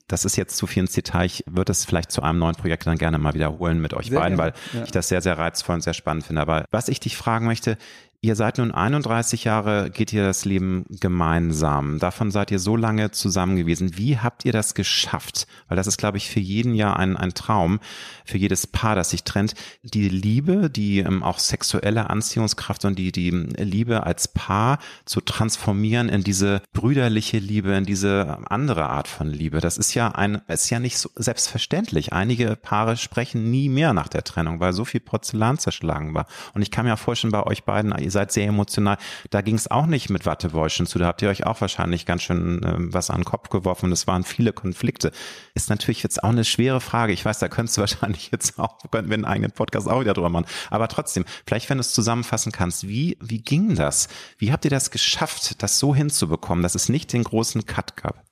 das ist jetzt zu viel ins Detail. Ich würde es vielleicht zu einem neuen Projekt dann gerne mal wiederholen mit euch sehr beiden, gerne. weil ja. ich das sehr, sehr reizvoll und sehr spannend finde. Aber was ich dich fragen möchte, Ihr seid nun 31 Jahre, geht ihr das Leben gemeinsam. Davon seid ihr so lange zusammen gewesen. Wie habt ihr das geschafft? Weil das ist, glaube ich, für jeden ja ein, ein Traum, für jedes Paar, das sich trennt. Die Liebe, die ähm, auch sexuelle Anziehungskraft und die, die Liebe als Paar zu transformieren in diese brüderliche Liebe, in diese andere Art von Liebe. Das ist ja ein, ist ja nicht so selbstverständlich. Einige Paare sprechen nie mehr nach der Trennung, weil so viel Porzellan zerschlagen war. Und ich kann mir vorstellen, bei euch beiden, seid sehr emotional. Da ging es auch nicht mit Wattebäuschen zu. Da habt ihr euch auch wahrscheinlich ganz schön äh, was an den Kopf geworfen. Es waren viele Konflikte. Ist natürlich jetzt auch eine schwere Frage. Ich weiß, da könntest du (laughs) wahrscheinlich jetzt auch, könnten wir einen eigenen Podcast auch wieder drüber machen. Aber trotzdem, vielleicht, wenn du es zusammenfassen kannst, wie, wie ging das? Wie habt ihr das geschafft, das so hinzubekommen, dass es nicht den großen Cut gab?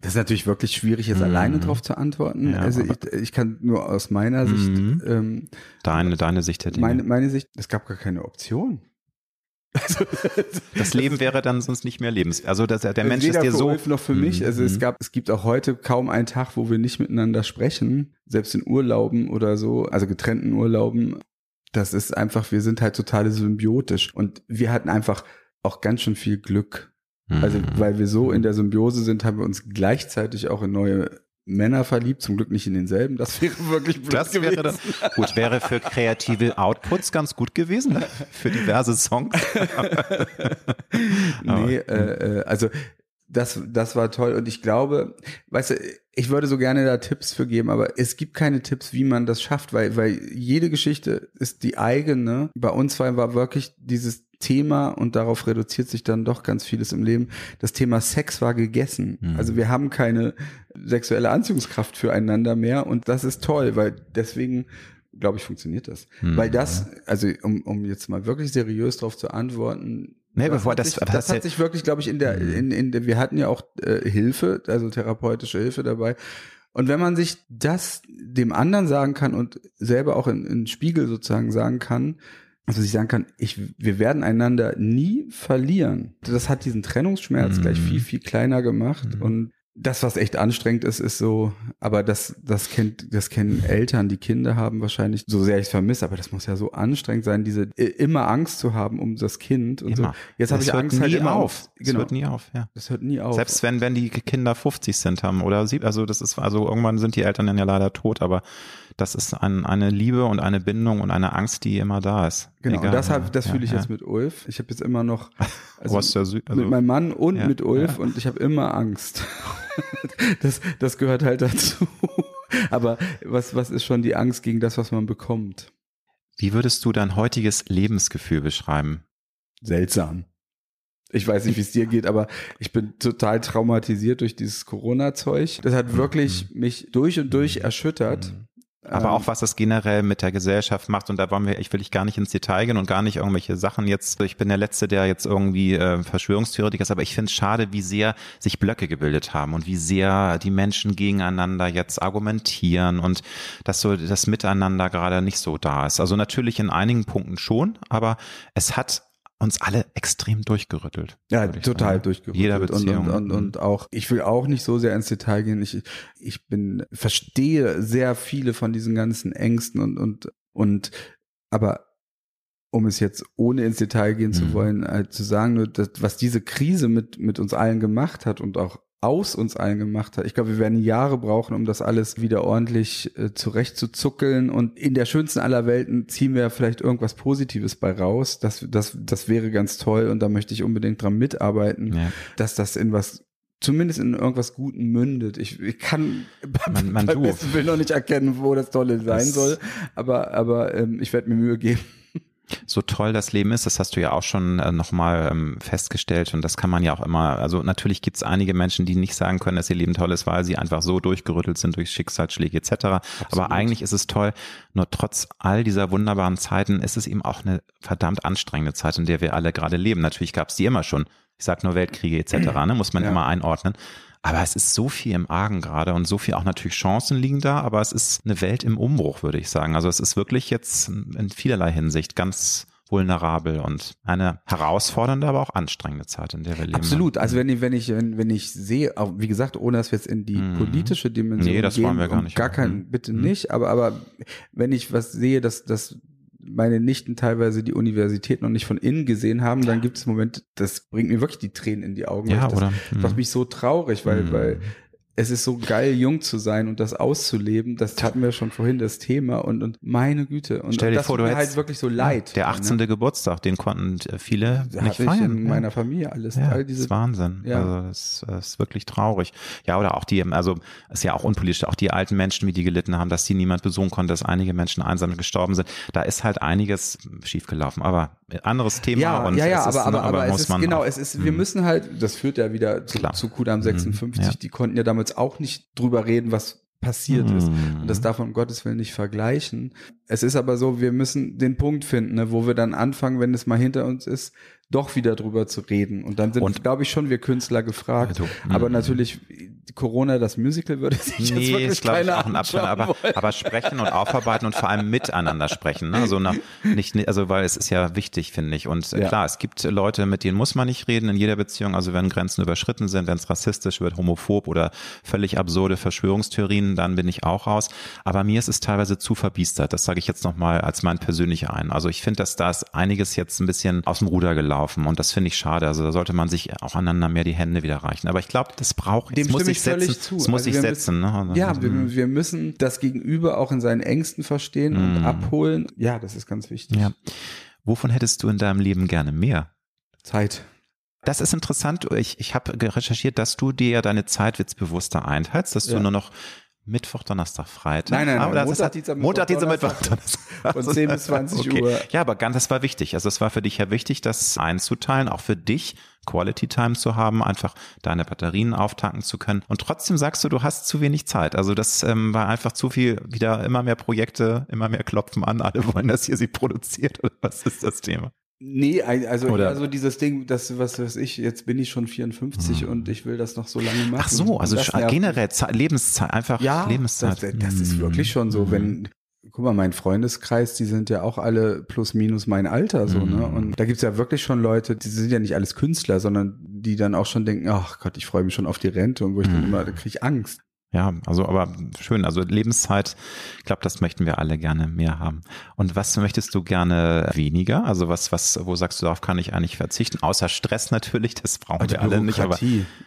Das ist natürlich wirklich schwierig, jetzt mhm. alleine drauf zu antworten. Ja, also ich, ich, kann nur aus meiner mhm. Sicht. Ähm, deine, deine Sicht der Dinge. Meine, meine Sicht, es gab gar keine Option. (laughs) Also, das Leben wäre dann sonst nicht mehr lebens. Also das, der Mensch ist dir so. noch für mich. Also es mhm. gab, es gibt auch heute kaum einen Tag, wo wir nicht miteinander sprechen, selbst in Urlauben oder so, also getrennten Urlauben. Das ist einfach, wir sind halt total symbiotisch und wir hatten einfach auch ganz schön viel Glück. Also, mhm. weil wir so in der Symbiose sind, haben wir uns gleichzeitig auch in neue Männer verliebt, zum Glück nicht in denselben. Das wäre (laughs) wirklich blöd das gewesen. Wäre dann, (laughs) gut, wäre für kreative Outputs ganz gut gewesen, ne? für diverse Songs. (laughs) nee, äh, äh, also das, das war toll und ich glaube, weißt du, ich würde so gerne da Tipps für geben, aber es gibt keine Tipps, wie man das schafft, weil, weil jede Geschichte ist die eigene. Bei uns war wirklich dieses Thema und darauf reduziert sich dann doch ganz vieles im Leben. Das Thema Sex war gegessen. Mhm. Also wir haben keine sexuelle Anziehungskraft füreinander mehr und das ist toll, weil deswegen glaube ich funktioniert das. Mhm. Weil das, also um, um jetzt mal wirklich seriös darauf zu antworten, Nee, bevor das, sich, das, das hat sich wirklich, glaube ich, in der, mhm. in, in der, wir hatten ja auch äh, Hilfe, also therapeutische Hilfe dabei. Und wenn man sich das dem anderen sagen kann und selber auch in, in Spiegel sozusagen sagen kann, also ich sagen kann, ich, wir werden einander nie verlieren. Das hat diesen Trennungsschmerz mhm. gleich viel, viel kleiner gemacht. Mhm. Und das, was echt anstrengend ist, ist so, aber das, das kennt, das kennen Eltern, die Kinder haben wahrscheinlich, so sehr ich es vermisse, aber das muss ja so anstrengend sein, diese immer Angst zu haben um das Kind und immer. so. Jetzt habe ich Angst halt immer auf. Genau. Das hört nie auf, ja. Das hört nie auf. Selbst wenn, wenn die Kinder 50 Cent haben oder sie, also das ist, also irgendwann sind die Eltern dann ja leider tot, aber das ist ein, eine Liebe und eine Bindung und eine Angst, die immer da ist. Genau, Egal, und das, hab, das ja, fühle ich ja. jetzt mit Ulf. Ich habe jetzt immer noch (laughs) also, also, mit meinem Mann und ja, mit Ulf und ich habe immer Angst. (laughs) das, das gehört halt dazu. (laughs) Aber was, was ist schon die Angst gegen das, was man bekommt? Wie würdest du dein heutiges Lebensgefühl beschreiben? Seltsam. Ich weiß nicht, wie es dir geht, aber ich bin total traumatisiert durch dieses Corona-Zeug. Das hat wirklich mhm. mich durch und durch erschüttert. Aber auch was das generell mit der Gesellschaft macht und da wollen wir, ich will ich gar nicht ins Detail gehen und gar nicht irgendwelche Sachen jetzt. Ich bin der Letzte, der jetzt irgendwie äh, Verschwörungstheoretiker ist, aber ich finde es schade, wie sehr sich Blöcke gebildet haben und wie sehr die Menschen gegeneinander jetzt argumentieren und dass so das Miteinander gerade nicht so da ist. Also natürlich in einigen Punkten schon, aber es hat uns alle extrem durchgerüttelt. Ja, total sagen. durchgerüttelt. Jeder Beziehung. Und, und, und, und auch, ich will auch nicht so sehr ins Detail gehen. Ich, ich bin, verstehe sehr viele von diesen ganzen Ängsten und, und, und, aber um es jetzt ohne ins Detail gehen mhm. zu wollen, halt zu sagen, nur, dass, was diese Krise mit, mit uns allen gemacht hat und auch aus uns allen gemacht hat. Ich glaube, wir werden Jahre brauchen, um das alles wieder ordentlich äh, zurechtzuzuckeln. Und in der schönsten aller Welten ziehen wir vielleicht irgendwas Positives bei raus. Das, das, das wäre ganz toll und da möchte ich unbedingt dran mitarbeiten, ja. dass das in was zumindest in irgendwas Guten mündet. Ich, ich kann man, (laughs) man beim will noch nicht erkennen, wo das Tolle sein das soll, aber, aber ähm, ich werde mir Mühe geben so toll das Leben ist, das hast du ja auch schon äh, nochmal ähm, festgestellt und das kann man ja auch immer, also natürlich gibt es einige Menschen, die nicht sagen können, dass ihr Leben toll ist, weil sie einfach so durchgerüttelt sind durch Schicksalsschläge etc. Absolut. Aber eigentlich ist es toll, nur trotz all dieser wunderbaren Zeiten ist es eben auch eine verdammt anstrengende Zeit, in der wir alle gerade leben. Natürlich gab es die immer schon. Ich sag nur Weltkriege etc., ne, muss man ja. immer einordnen. Aber es ist so viel im Argen gerade und so viel auch natürlich Chancen liegen da, aber es ist eine Welt im Umbruch, würde ich sagen. Also es ist wirklich jetzt in vielerlei Hinsicht ganz vulnerabel und eine herausfordernde, aber auch anstrengende Zeit, in der wir leben. Absolut. Also wenn ich, wenn ich, wenn, wenn ich sehe, wie gesagt, ohne dass wir jetzt in die mhm. politische Dimension nee, das gehen, wollen wir gar nicht. Gar kein, bitte mhm. nicht, aber, aber wenn ich was sehe, dass, dass meine Nichten teilweise die Universität noch nicht von innen gesehen haben, dann gibt es Momente, das bringt mir wirklich die Tränen in die Augen. Ja, das oder? macht mich so traurig, weil, Mhm. weil es ist so geil, jung zu sein und das auszuleben. Das hatten wir schon vorhin das Thema und, und meine Güte. Und, Stell dir das vor, du mir halt wirklich so leid. Der 18. Geburtstag, den konnten äh, viele Da nicht feiern. in ja. meiner Familie alles. Ja, all das diese ist Wahnsinn. Ja. Also das, das ist wirklich traurig. Ja, oder auch die, also ist ja auch unpolitisch, auch die alten Menschen, wie die gelitten haben, dass sie niemand besuchen konnte, dass einige Menschen einsam gestorben sind. Da ist halt einiges schiefgelaufen. Aber anderes Thema ja, und ja, ja, es ist, aber, aber, aber, es muss ist, man genau, auch- es ist, wir Mhm. müssen halt, das führt ja wieder zu, Klar. zu Kudam Mhm, 56, ja. die konnten ja damals auch nicht drüber reden, was passiert ist. Mhm. Und das darf man um Gottes Willen nicht vergleichen. Es ist aber so, wir müssen den Punkt finden, ne, wo wir dann anfangen, wenn es mal hinter uns ist, doch wieder drüber zu reden. Und dann sind, glaube ich, schon wir Künstler gefragt. Also, aber mhm. natürlich, Corona, das Musical würde sich jetzt Nee, wirklich ist glaube ich auch ein Abstand, aber, aber sprechen und aufarbeiten und vor allem miteinander sprechen. Ne? Also, nach, nicht, nicht- also weil es ist ja wichtig, finde ich. Und äh, Ja. klar, es gibt Leute, mit denen muss man nicht reden in jeder Beziehung. Also wenn Grenzen überschritten sind, wenn es rassistisch wird, homophob oder völlig absurde Verschwörungstheorien, dann bin ich auch raus. Aber mir ist es teilweise zu verbiestert. Das sage ich jetzt nochmal als mein persönlicher ein. Also ich finde, dass da ist einiges jetzt ein bisschen aus dem Ruder gelaufen und das finde ich schade. Also da sollte man sich auch aneinander mehr die Hände wieder reichen. Aber ich glaube, das braucht, Dem muss ich völlig setzen. zu. Es muss Also wir setzen. Ne? Also, Ja, mm. wir, wir müssen das Gegenüber auch in seinen Ängsten verstehen und Mm. abholen. Ja, das ist ganz wichtig. Ja. Wovon hättest du in deinem Leben gerne mehr? Zeit. Das ist interessant. Ich, ich habe recherchiert, dass du dir ja deine Zeit jetzt bewusster einteilst, dass du Ja. nur noch Mittwoch, Donnerstag, Freitag. Nein, nein, nein. Aber Montag, ist, Dienstag, Mittwoch, Montag, Dienstag, Mittwoch, Donnerstag. Von (laughs) 10 bis 20 Uhr. Ja, aber ganz, das war wichtig. Also es war für dich ja wichtig, das einzuteilen, auch für dich Quality Time zu haben, einfach deine Batterien auftanken zu können. Und trotzdem sagst du, du hast zu wenig Zeit. Also das ähm, war einfach zu viel, wieder immer mehr Projekte, immer mehr klopfen an, alle wollen, dass ihr sie produziert. (laughs) Oder was ist das Thema? Nee, also Oder- also dieses Ding, das was weiß ich, jetzt bin ich schon 54 Hm. und ich will das noch so lange machen. Ach so, also generell Zeit, Lebenszeit, einfach Ja, Lebenszeit. Das, das ist Mhm. wirklich schon so, wenn, guck mal, mein Freundeskreis, die sind ja auch alle plus minus mein Alter, so, ne? Mhm. Und da gibt's ja wirklich schon Leute, die sind ja nicht alles Künstler, sondern die dann auch schon denken, ach Gott, ich freue mich schon auf die Rente und wo ich dann Mhm. immer, da kriege ich Angst. Ja, also aber schön, also Lebenszeit, ich glaube, das möchten wir alle gerne mehr haben. Und was möchtest du gerne weniger? Also was, was, wo sagst du, darauf kann ich eigentlich verzichten? Außer Stress natürlich, das brauchen die wir alle nicht, aber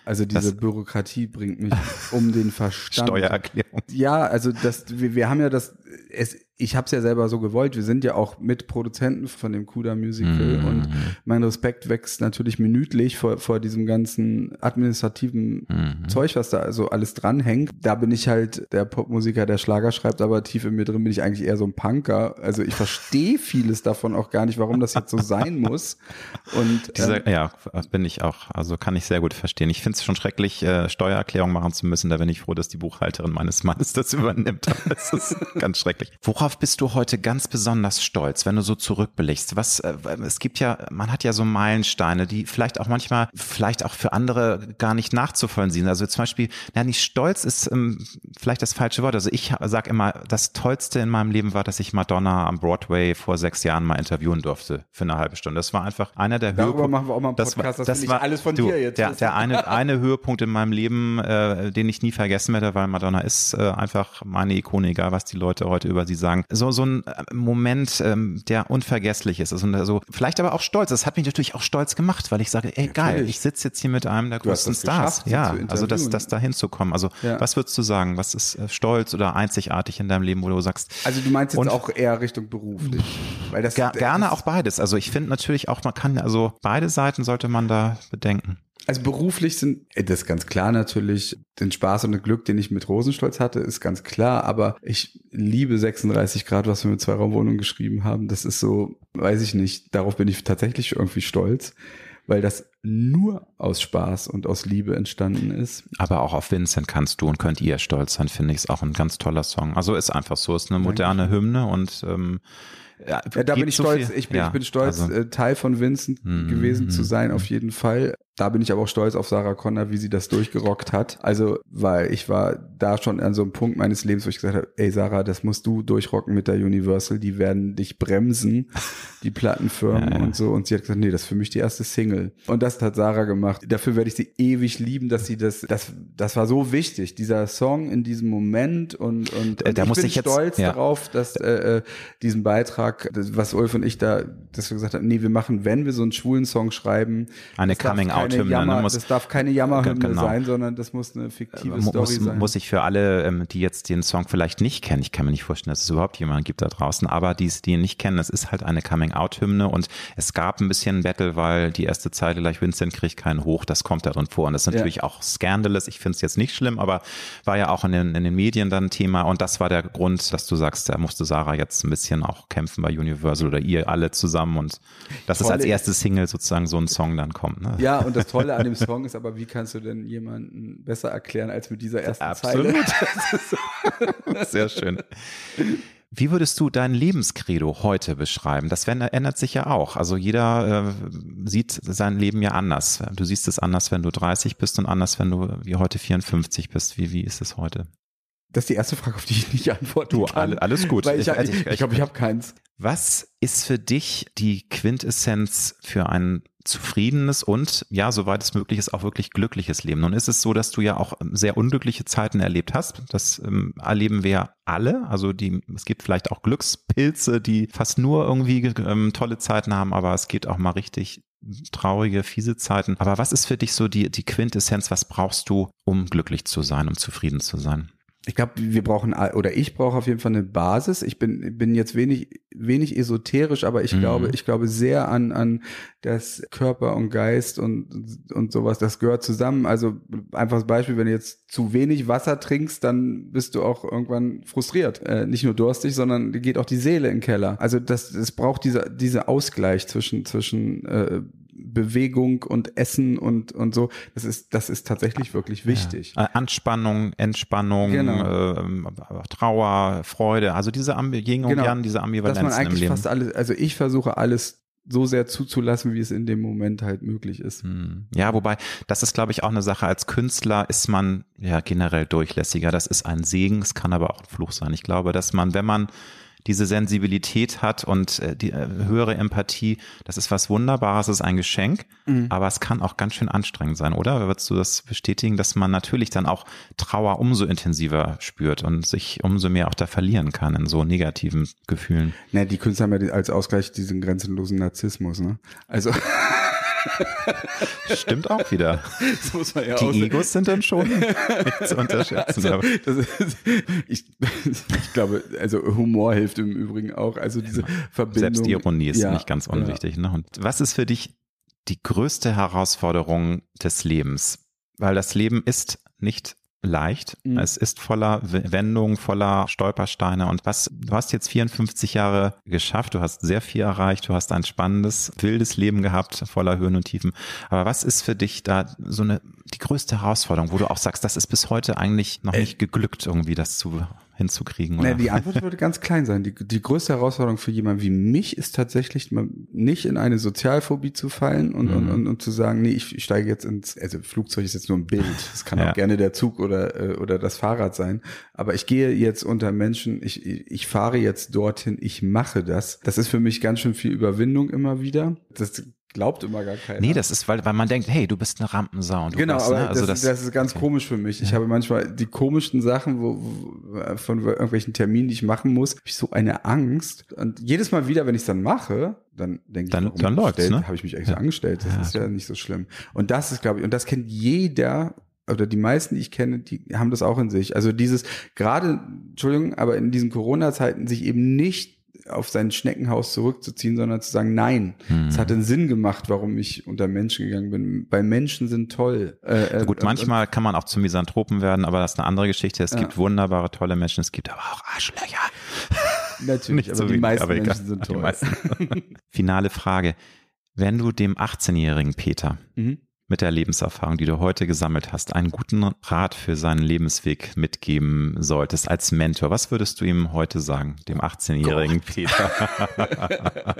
also diese Bürokratie bringt mich um den (laughs) Verstand. Steuererklärung. Ja, also das, wir, wir haben ja das, es, ich habe es ja selber so gewollt. Wir sind ja auch Mitproduzenten von dem Kuda Musical Mhm. und mein Respekt wächst natürlich minütlich vor, vor diesem ganzen administrativen Mhm. Zeug, was da also alles dranhängt. Da bin ich halt der Popmusiker, der Schlager schreibt, aber tief in mir drin bin ich eigentlich eher so ein Punker. Also ich verstehe (laughs) vieles davon auch gar nicht, warum das jetzt so sein muss. Und Dieser, ähm, ja, bin ich auch, also kann ich sehr gut verstehen. Ich finde es schon schrecklich, äh, Steuererklärung machen zu müssen. Da bin ich froh, dass die Buchhalterin meines Mannes das übernimmt. (laughs) Es ist ganz schrecklich. Worauf bist du heute ganz besonders stolz, wenn du so zurückblickst? Was, äh, es gibt ja, man hat ja so Meilensteine, die vielleicht auch manchmal, vielleicht auch für andere gar nicht nachzuvollziehen sind. Also zum Beispiel, na, nicht stolz ist ähm, vielleicht das falsche Wort. Also ich sag immer, das Tollste in meinem Leben war, dass ich Madonna am Broadway vor sechs Jahren mal interviewen durfte für eine halbe Stunde. Das war einfach einer der darüber Höhepunkte. machen wir auch mal einen Das Podcast. war, Das, das war ich alles von du, dir jetzt. Der, der eine, eine Höhepunkt in meinem Leben, äh, den ich nie vergessen werde, weil Madonna ist äh, einfach meine Ikone, egal was die Leute heute über sie sagen. So, so ein äh, Moment, ähm, der unvergesslich ist. Also, also, vielleicht aber auch stolz. Das hat mich natürlich auch stolz gemacht, weil ich sage, ey, geil, Natürlich. ich sitze jetzt hier mit einem der Du größten das Stars. Ja, also das, das da hinzukommen. Also, Ja. was würdest du sagen? Was ist äh, stolz oder einzigartig in deinem Leben, wo du sagst, Also du meinst jetzt Und- auch eher Richtung beruflich, weil das Ger das gerne ist- auch beides. Also ich finde natürlich auch, man kann, also beide Seiten sollte man da bedenken. Also beruflich sind, ey, das ist ganz klar natürlich, den Spaß und das Glück, den ich mit Rosenstolz hatte, ist ganz klar, aber ich liebe 36 Grad, was wir mit zwei Raumwohnungen geschrieben haben. Das ist so, weiß ich nicht, darauf bin ich tatsächlich irgendwie stolz, weil das nur aus Spaß und aus Liebe entstanden ist. Aber auch auf Vincent kannst du und könnt ihr stolz sein, finde ich, ist auch ein ganz toller Song. Also ist einfach so, ist eine moderne Hymne und ähm, ja, da bin ich stolz, viel- ich bin, ja, ich bin stolz, also, äh, Teil von Vincent Mhm, gewesen zu mhm, sein, auf jeden Fall. Da bin ich aber auch stolz auf Sarah Connor, wie sie das durchgerockt hat. Also, weil ich war da schon an so einem Punkt meines Lebens, wo ich gesagt habe, ey Sarah, das musst du durchrocken mit der Universal, die werden dich bremsen, die Plattenfirmen (laughs) Ja, ja. und so. Und sie hat gesagt, nee, das ist für mich die erste Single. Und das hat Sarah gemacht. Dafür werde ich sie ewig lieben, dass sie das, das, das war so wichtig, dieser Song in diesem Moment und, und, und da ich muss bin ich jetzt, stolz ja. darauf, dass äh, äh, diesen Beitrag, was Ulf und ich da, dass wir gesagt haben, nee, wir machen, wenn wir so einen schwulen Song schreiben, eine das darf Jammer- ne, muss, das darf keine Jammerhymne Genau. sein, sondern das muss eine fiktive Mu- Story muss, sein. muss ich für alle, ähm, die jetzt den Song vielleicht nicht kennen, ich kann mir nicht vorstellen, dass es überhaupt jemanden gibt da draußen, aber die die ihn nicht kennen, es ist halt eine Coming-out-Hymne und es gab ein bisschen Battle, weil die erste Zeile gleich Vincent kriegt keinen hoch, das kommt da drin vor und das ist natürlich auch scandalous, ich finde es jetzt nicht schlimm, aber war ja auch in den, in den Medien dann Thema und das war der Grund, dass du sagst, da musste Sarah jetzt ein bisschen auch kämpfen bei Universal oder ihr alle zusammen und dass es als erste Single sozusagen so ein Song dann kommt. Ne? ja, (laughs) und das Tolle an dem Song ist aber, wie kannst du denn jemanden besser erklären als mit dieser ersten Absolut. Zeile? (laughs) (laughs) Sehr schön. Wie würdest du dein Lebenskredo heute beschreiben? Das ändert sich ja auch. Also jeder äh, sieht sein Leben ja anders. Du siehst es anders, wenn du 30 bist und anders, wenn du wie heute 54 bist. Wie, wie ist es heute? Das ist die erste Frage, auf die ich nicht antworten Du, kann. alle- alles gut. Ich, Ich- ich, ich, ich- ich glaube, ich habe keins. Was ist für dich die Quintessenz für ein zufriedenes und, ja, soweit es möglich ist, auch wirklich glückliches Leben? Nun ist es so, dass du ja auch sehr unglückliche Zeiten erlebt hast. Das ähm, erleben wir alle. Also die, es gibt vielleicht auch Glückspilze, die fast nur irgendwie ähm, tolle Zeiten haben, aber es geht auch mal richtig traurige, fiese Zeiten. Aber was ist für dich so die, die Quintessenz? Was brauchst du, um glücklich zu sein, um zufrieden zu sein? Ich glaube, wir brauchen, oder ich brauche auf jeden Fall eine Basis. Ich bin, bin jetzt wenig, wenig esoterisch, aber ich Mhm. glaube, ich glaube sehr an, an das Körper und Geist und, und sowas. Das gehört zusammen. Also einfaches Beispiel, wenn du jetzt zu wenig Wasser trinkst, dann bist du auch irgendwann frustriert. Äh, nicht nur durstig, sondern geht auch die Seele in den Keller. Also das, es braucht dieser, dieser Ausgleich zwischen, zwischen, äh, Bewegung und Essen und, und so. Das ist, das ist tatsächlich wirklich wichtig. Äh, Anspannung, Entspannung, Genau. ähm, Trauer, Freude, also diese Ambi Yin und Genau. Yang, diese dass Ambivalenzen man im eigentlich Leben. fast alles, also ich versuche alles so sehr zuzulassen, wie es in dem Moment halt möglich ist. Hm. Ja, wobei, das ist, glaube ich, auch eine Sache. Als Künstler ist man ja generell durchlässiger. Das ist ein Segen, es kann aber auch ein Fluch sein. Ich glaube, dass man, wenn man diese Sensibilität hat und äh, die äh, höhere Empathie, das ist was Wunderbares, ist ein Geschenk, aber es kann auch ganz schön anstrengend sein, oder? Würdest du das bestätigen, dass man natürlich dann auch Trauer umso intensiver spürt und sich umso mehr auch da verlieren kann in so negativen Gefühlen? Ne, die Künstler haben ja als Ausgleich diesen grenzenlosen Narzissmus, ne? Also, (laughs) (laughs) Stimmt auch wieder. ja Die Egos sind dann schon (laughs) nicht zu unterschätzen. Also, ist, ich, ich glaube, also Humor hilft im Übrigen auch. Also diese Verbindung. Selbstironie ist Ja, nicht ganz ja. unwichtig. Ne? Und was ist für dich die größte Herausforderung des Lebens? Weil das Leben ist nicht leicht. Mhm. Es ist voller Wendungen, voller Stolpersteine. Und was, du hast jetzt 54 Jahre geschafft, du hast sehr viel erreicht, du hast ein spannendes, wildes Leben gehabt, voller Höhen und Tiefen. Aber was ist für dich da so eine, die größte Herausforderung, wo du auch sagst, das ist bis heute eigentlich noch Äh, nicht geglückt, irgendwie das zu, hinzukriegen? Oder? Ne, die Antwort würde ganz klein sein. Die, die größte Herausforderung für jemanden wie mich ist tatsächlich nicht in eine Sozialphobie zu fallen und, und, Mhm. und, und zu sagen, nee, ich, ich steige jetzt ins, also Flugzeug ist jetzt nur ein Bild. Es kann Ja. auch gerne der Zug oder, äh, oder das Fahrrad sein. Aber ich gehe jetzt unter Menschen, ich, ich fahre jetzt dorthin, ich mache das. Das ist für mich ganz schön viel Überwindung immer wieder. Das glaubt immer gar keiner. Nee, das ist, weil, weil man denkt, hey, du bist eine Rampensau. Und du Genau, bist, aber ne? also das, das, ist ganz komisch für mich. Ich habe manchmal die komischsten Sachen, wo, wo von irgendwelchen Terminen, die ich machen muss, habe ich so eine Angst. Und jedes Mal wieder, wenn ich es dann mache, dann denke ich, Dann- warum dann läuft's, ne? habe ich mich eigentlich so Ja. angestellt. Das Ja, ist ja nicht so schlimm. Und das ist, glaube ich, und das kennt jeder oder die meisten, die ich kenne, die haben das auch in sich. Also dieses, gerade, Entschuldigung, aber in diesen Corona-Zeiten sich eben nicht auf sein Schneckenhaus zurückzuziehen, sondern zu sagen, nein, Hm. es hat einen Sinn gemacht, warum ich unter Menschen gegangen bin. Weil Menschen sind toll. Äh, äh, Gut, und- manchmal kann man auch zum Misanthropen werden, aber das ist eine andere Geschichte. Es Ja. gibt wunderbare, tolle Menschen, es gibt aber auch Arschlöcher. (laughs) Natürlich, Nicht aber so die wenig, meisten aber. Menschen sind toll. (laughs) Finale Frage. Wenn du dem 18-jährigen Peter Mhm. Mit der Lebenserfahrung, die du heute gesammelt hast, einen guten Rat für seinen Lebensweg mitgeben solltest als Mentor, was würdest du ihm heute sagen, dem 18-jährigen Peter? (laughs)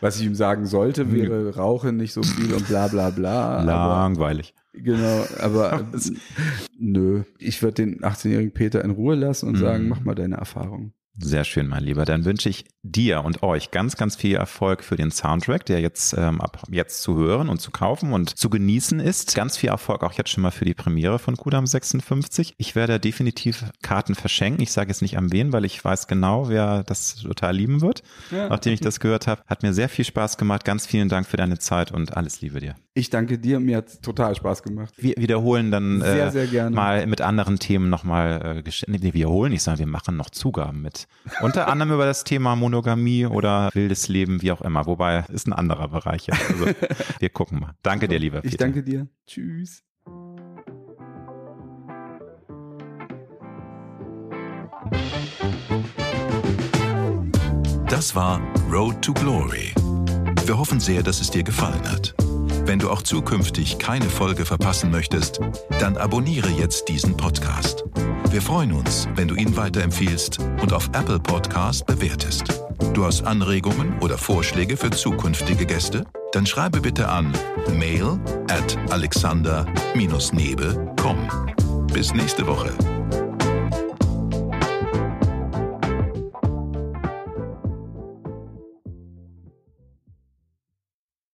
Was ich ihm sagen sollte, wäre, rauche nicht so viel und bla bla bla. Aber, Langweilig. genau, aber (laughs) nö. Ich würde den 18-jährigen Peter in Ruhe lassen und Mhm. sagen, mach mal deine Erfahrung. Sehr schön, mein Lieber. Dann wünsche ich dir und euch ganz, ganz viel Erfolg für den Soundtrack, der jetzt ähm, ab jetzt zu hören und zu kaufen und zu genießen ist. Ganz viel Erfolg auch jetzt schon mal für die Premiere von Kudam 56. Ich werde definitiv Karten verschenken. Ich sage jetzt nicht an wen, weil ich weiß genau, wer das total lieben wird. Ja. Nachdem ich das gehört habe, hat mir sehr viel Spaß gemacht. Ganz vielen Dank für deine Zeit und alles Liebe dir. Ich danke dir. Mir hat total Spaß gemacht. Wir wiederholen dann sehr, äh, sehr gerne. mal mit anderen Themen nochmal äh, nee, wir wiederholen nicht, sondern wir machen noch Zugaben mit unter (laughs) anderem über das Thema Monogamie oder wildes Leben, wie auch immer. Wobei ist ein anderer Bereich. Also (laughs) wir gucken mal. Danke dir, lieber Peter. Ich danke dir. Tschüss. Das war Road to Glory. Wir hoffen sehr, dass es dir gefallen hat. Wenn du auch zukünftig keine Folge verpassen möchtest, dann abonniere jetzt diesen Podcast. Wir freuen uns, wenn du ihn weiterempfiehlst und auf Apple Podcast bewertest. Du hast Anregungen oder Vorschläge für zukünftige Gäste? Dann schreibe bitte an mail at alexander-nebe.com. Bis nächste Woche.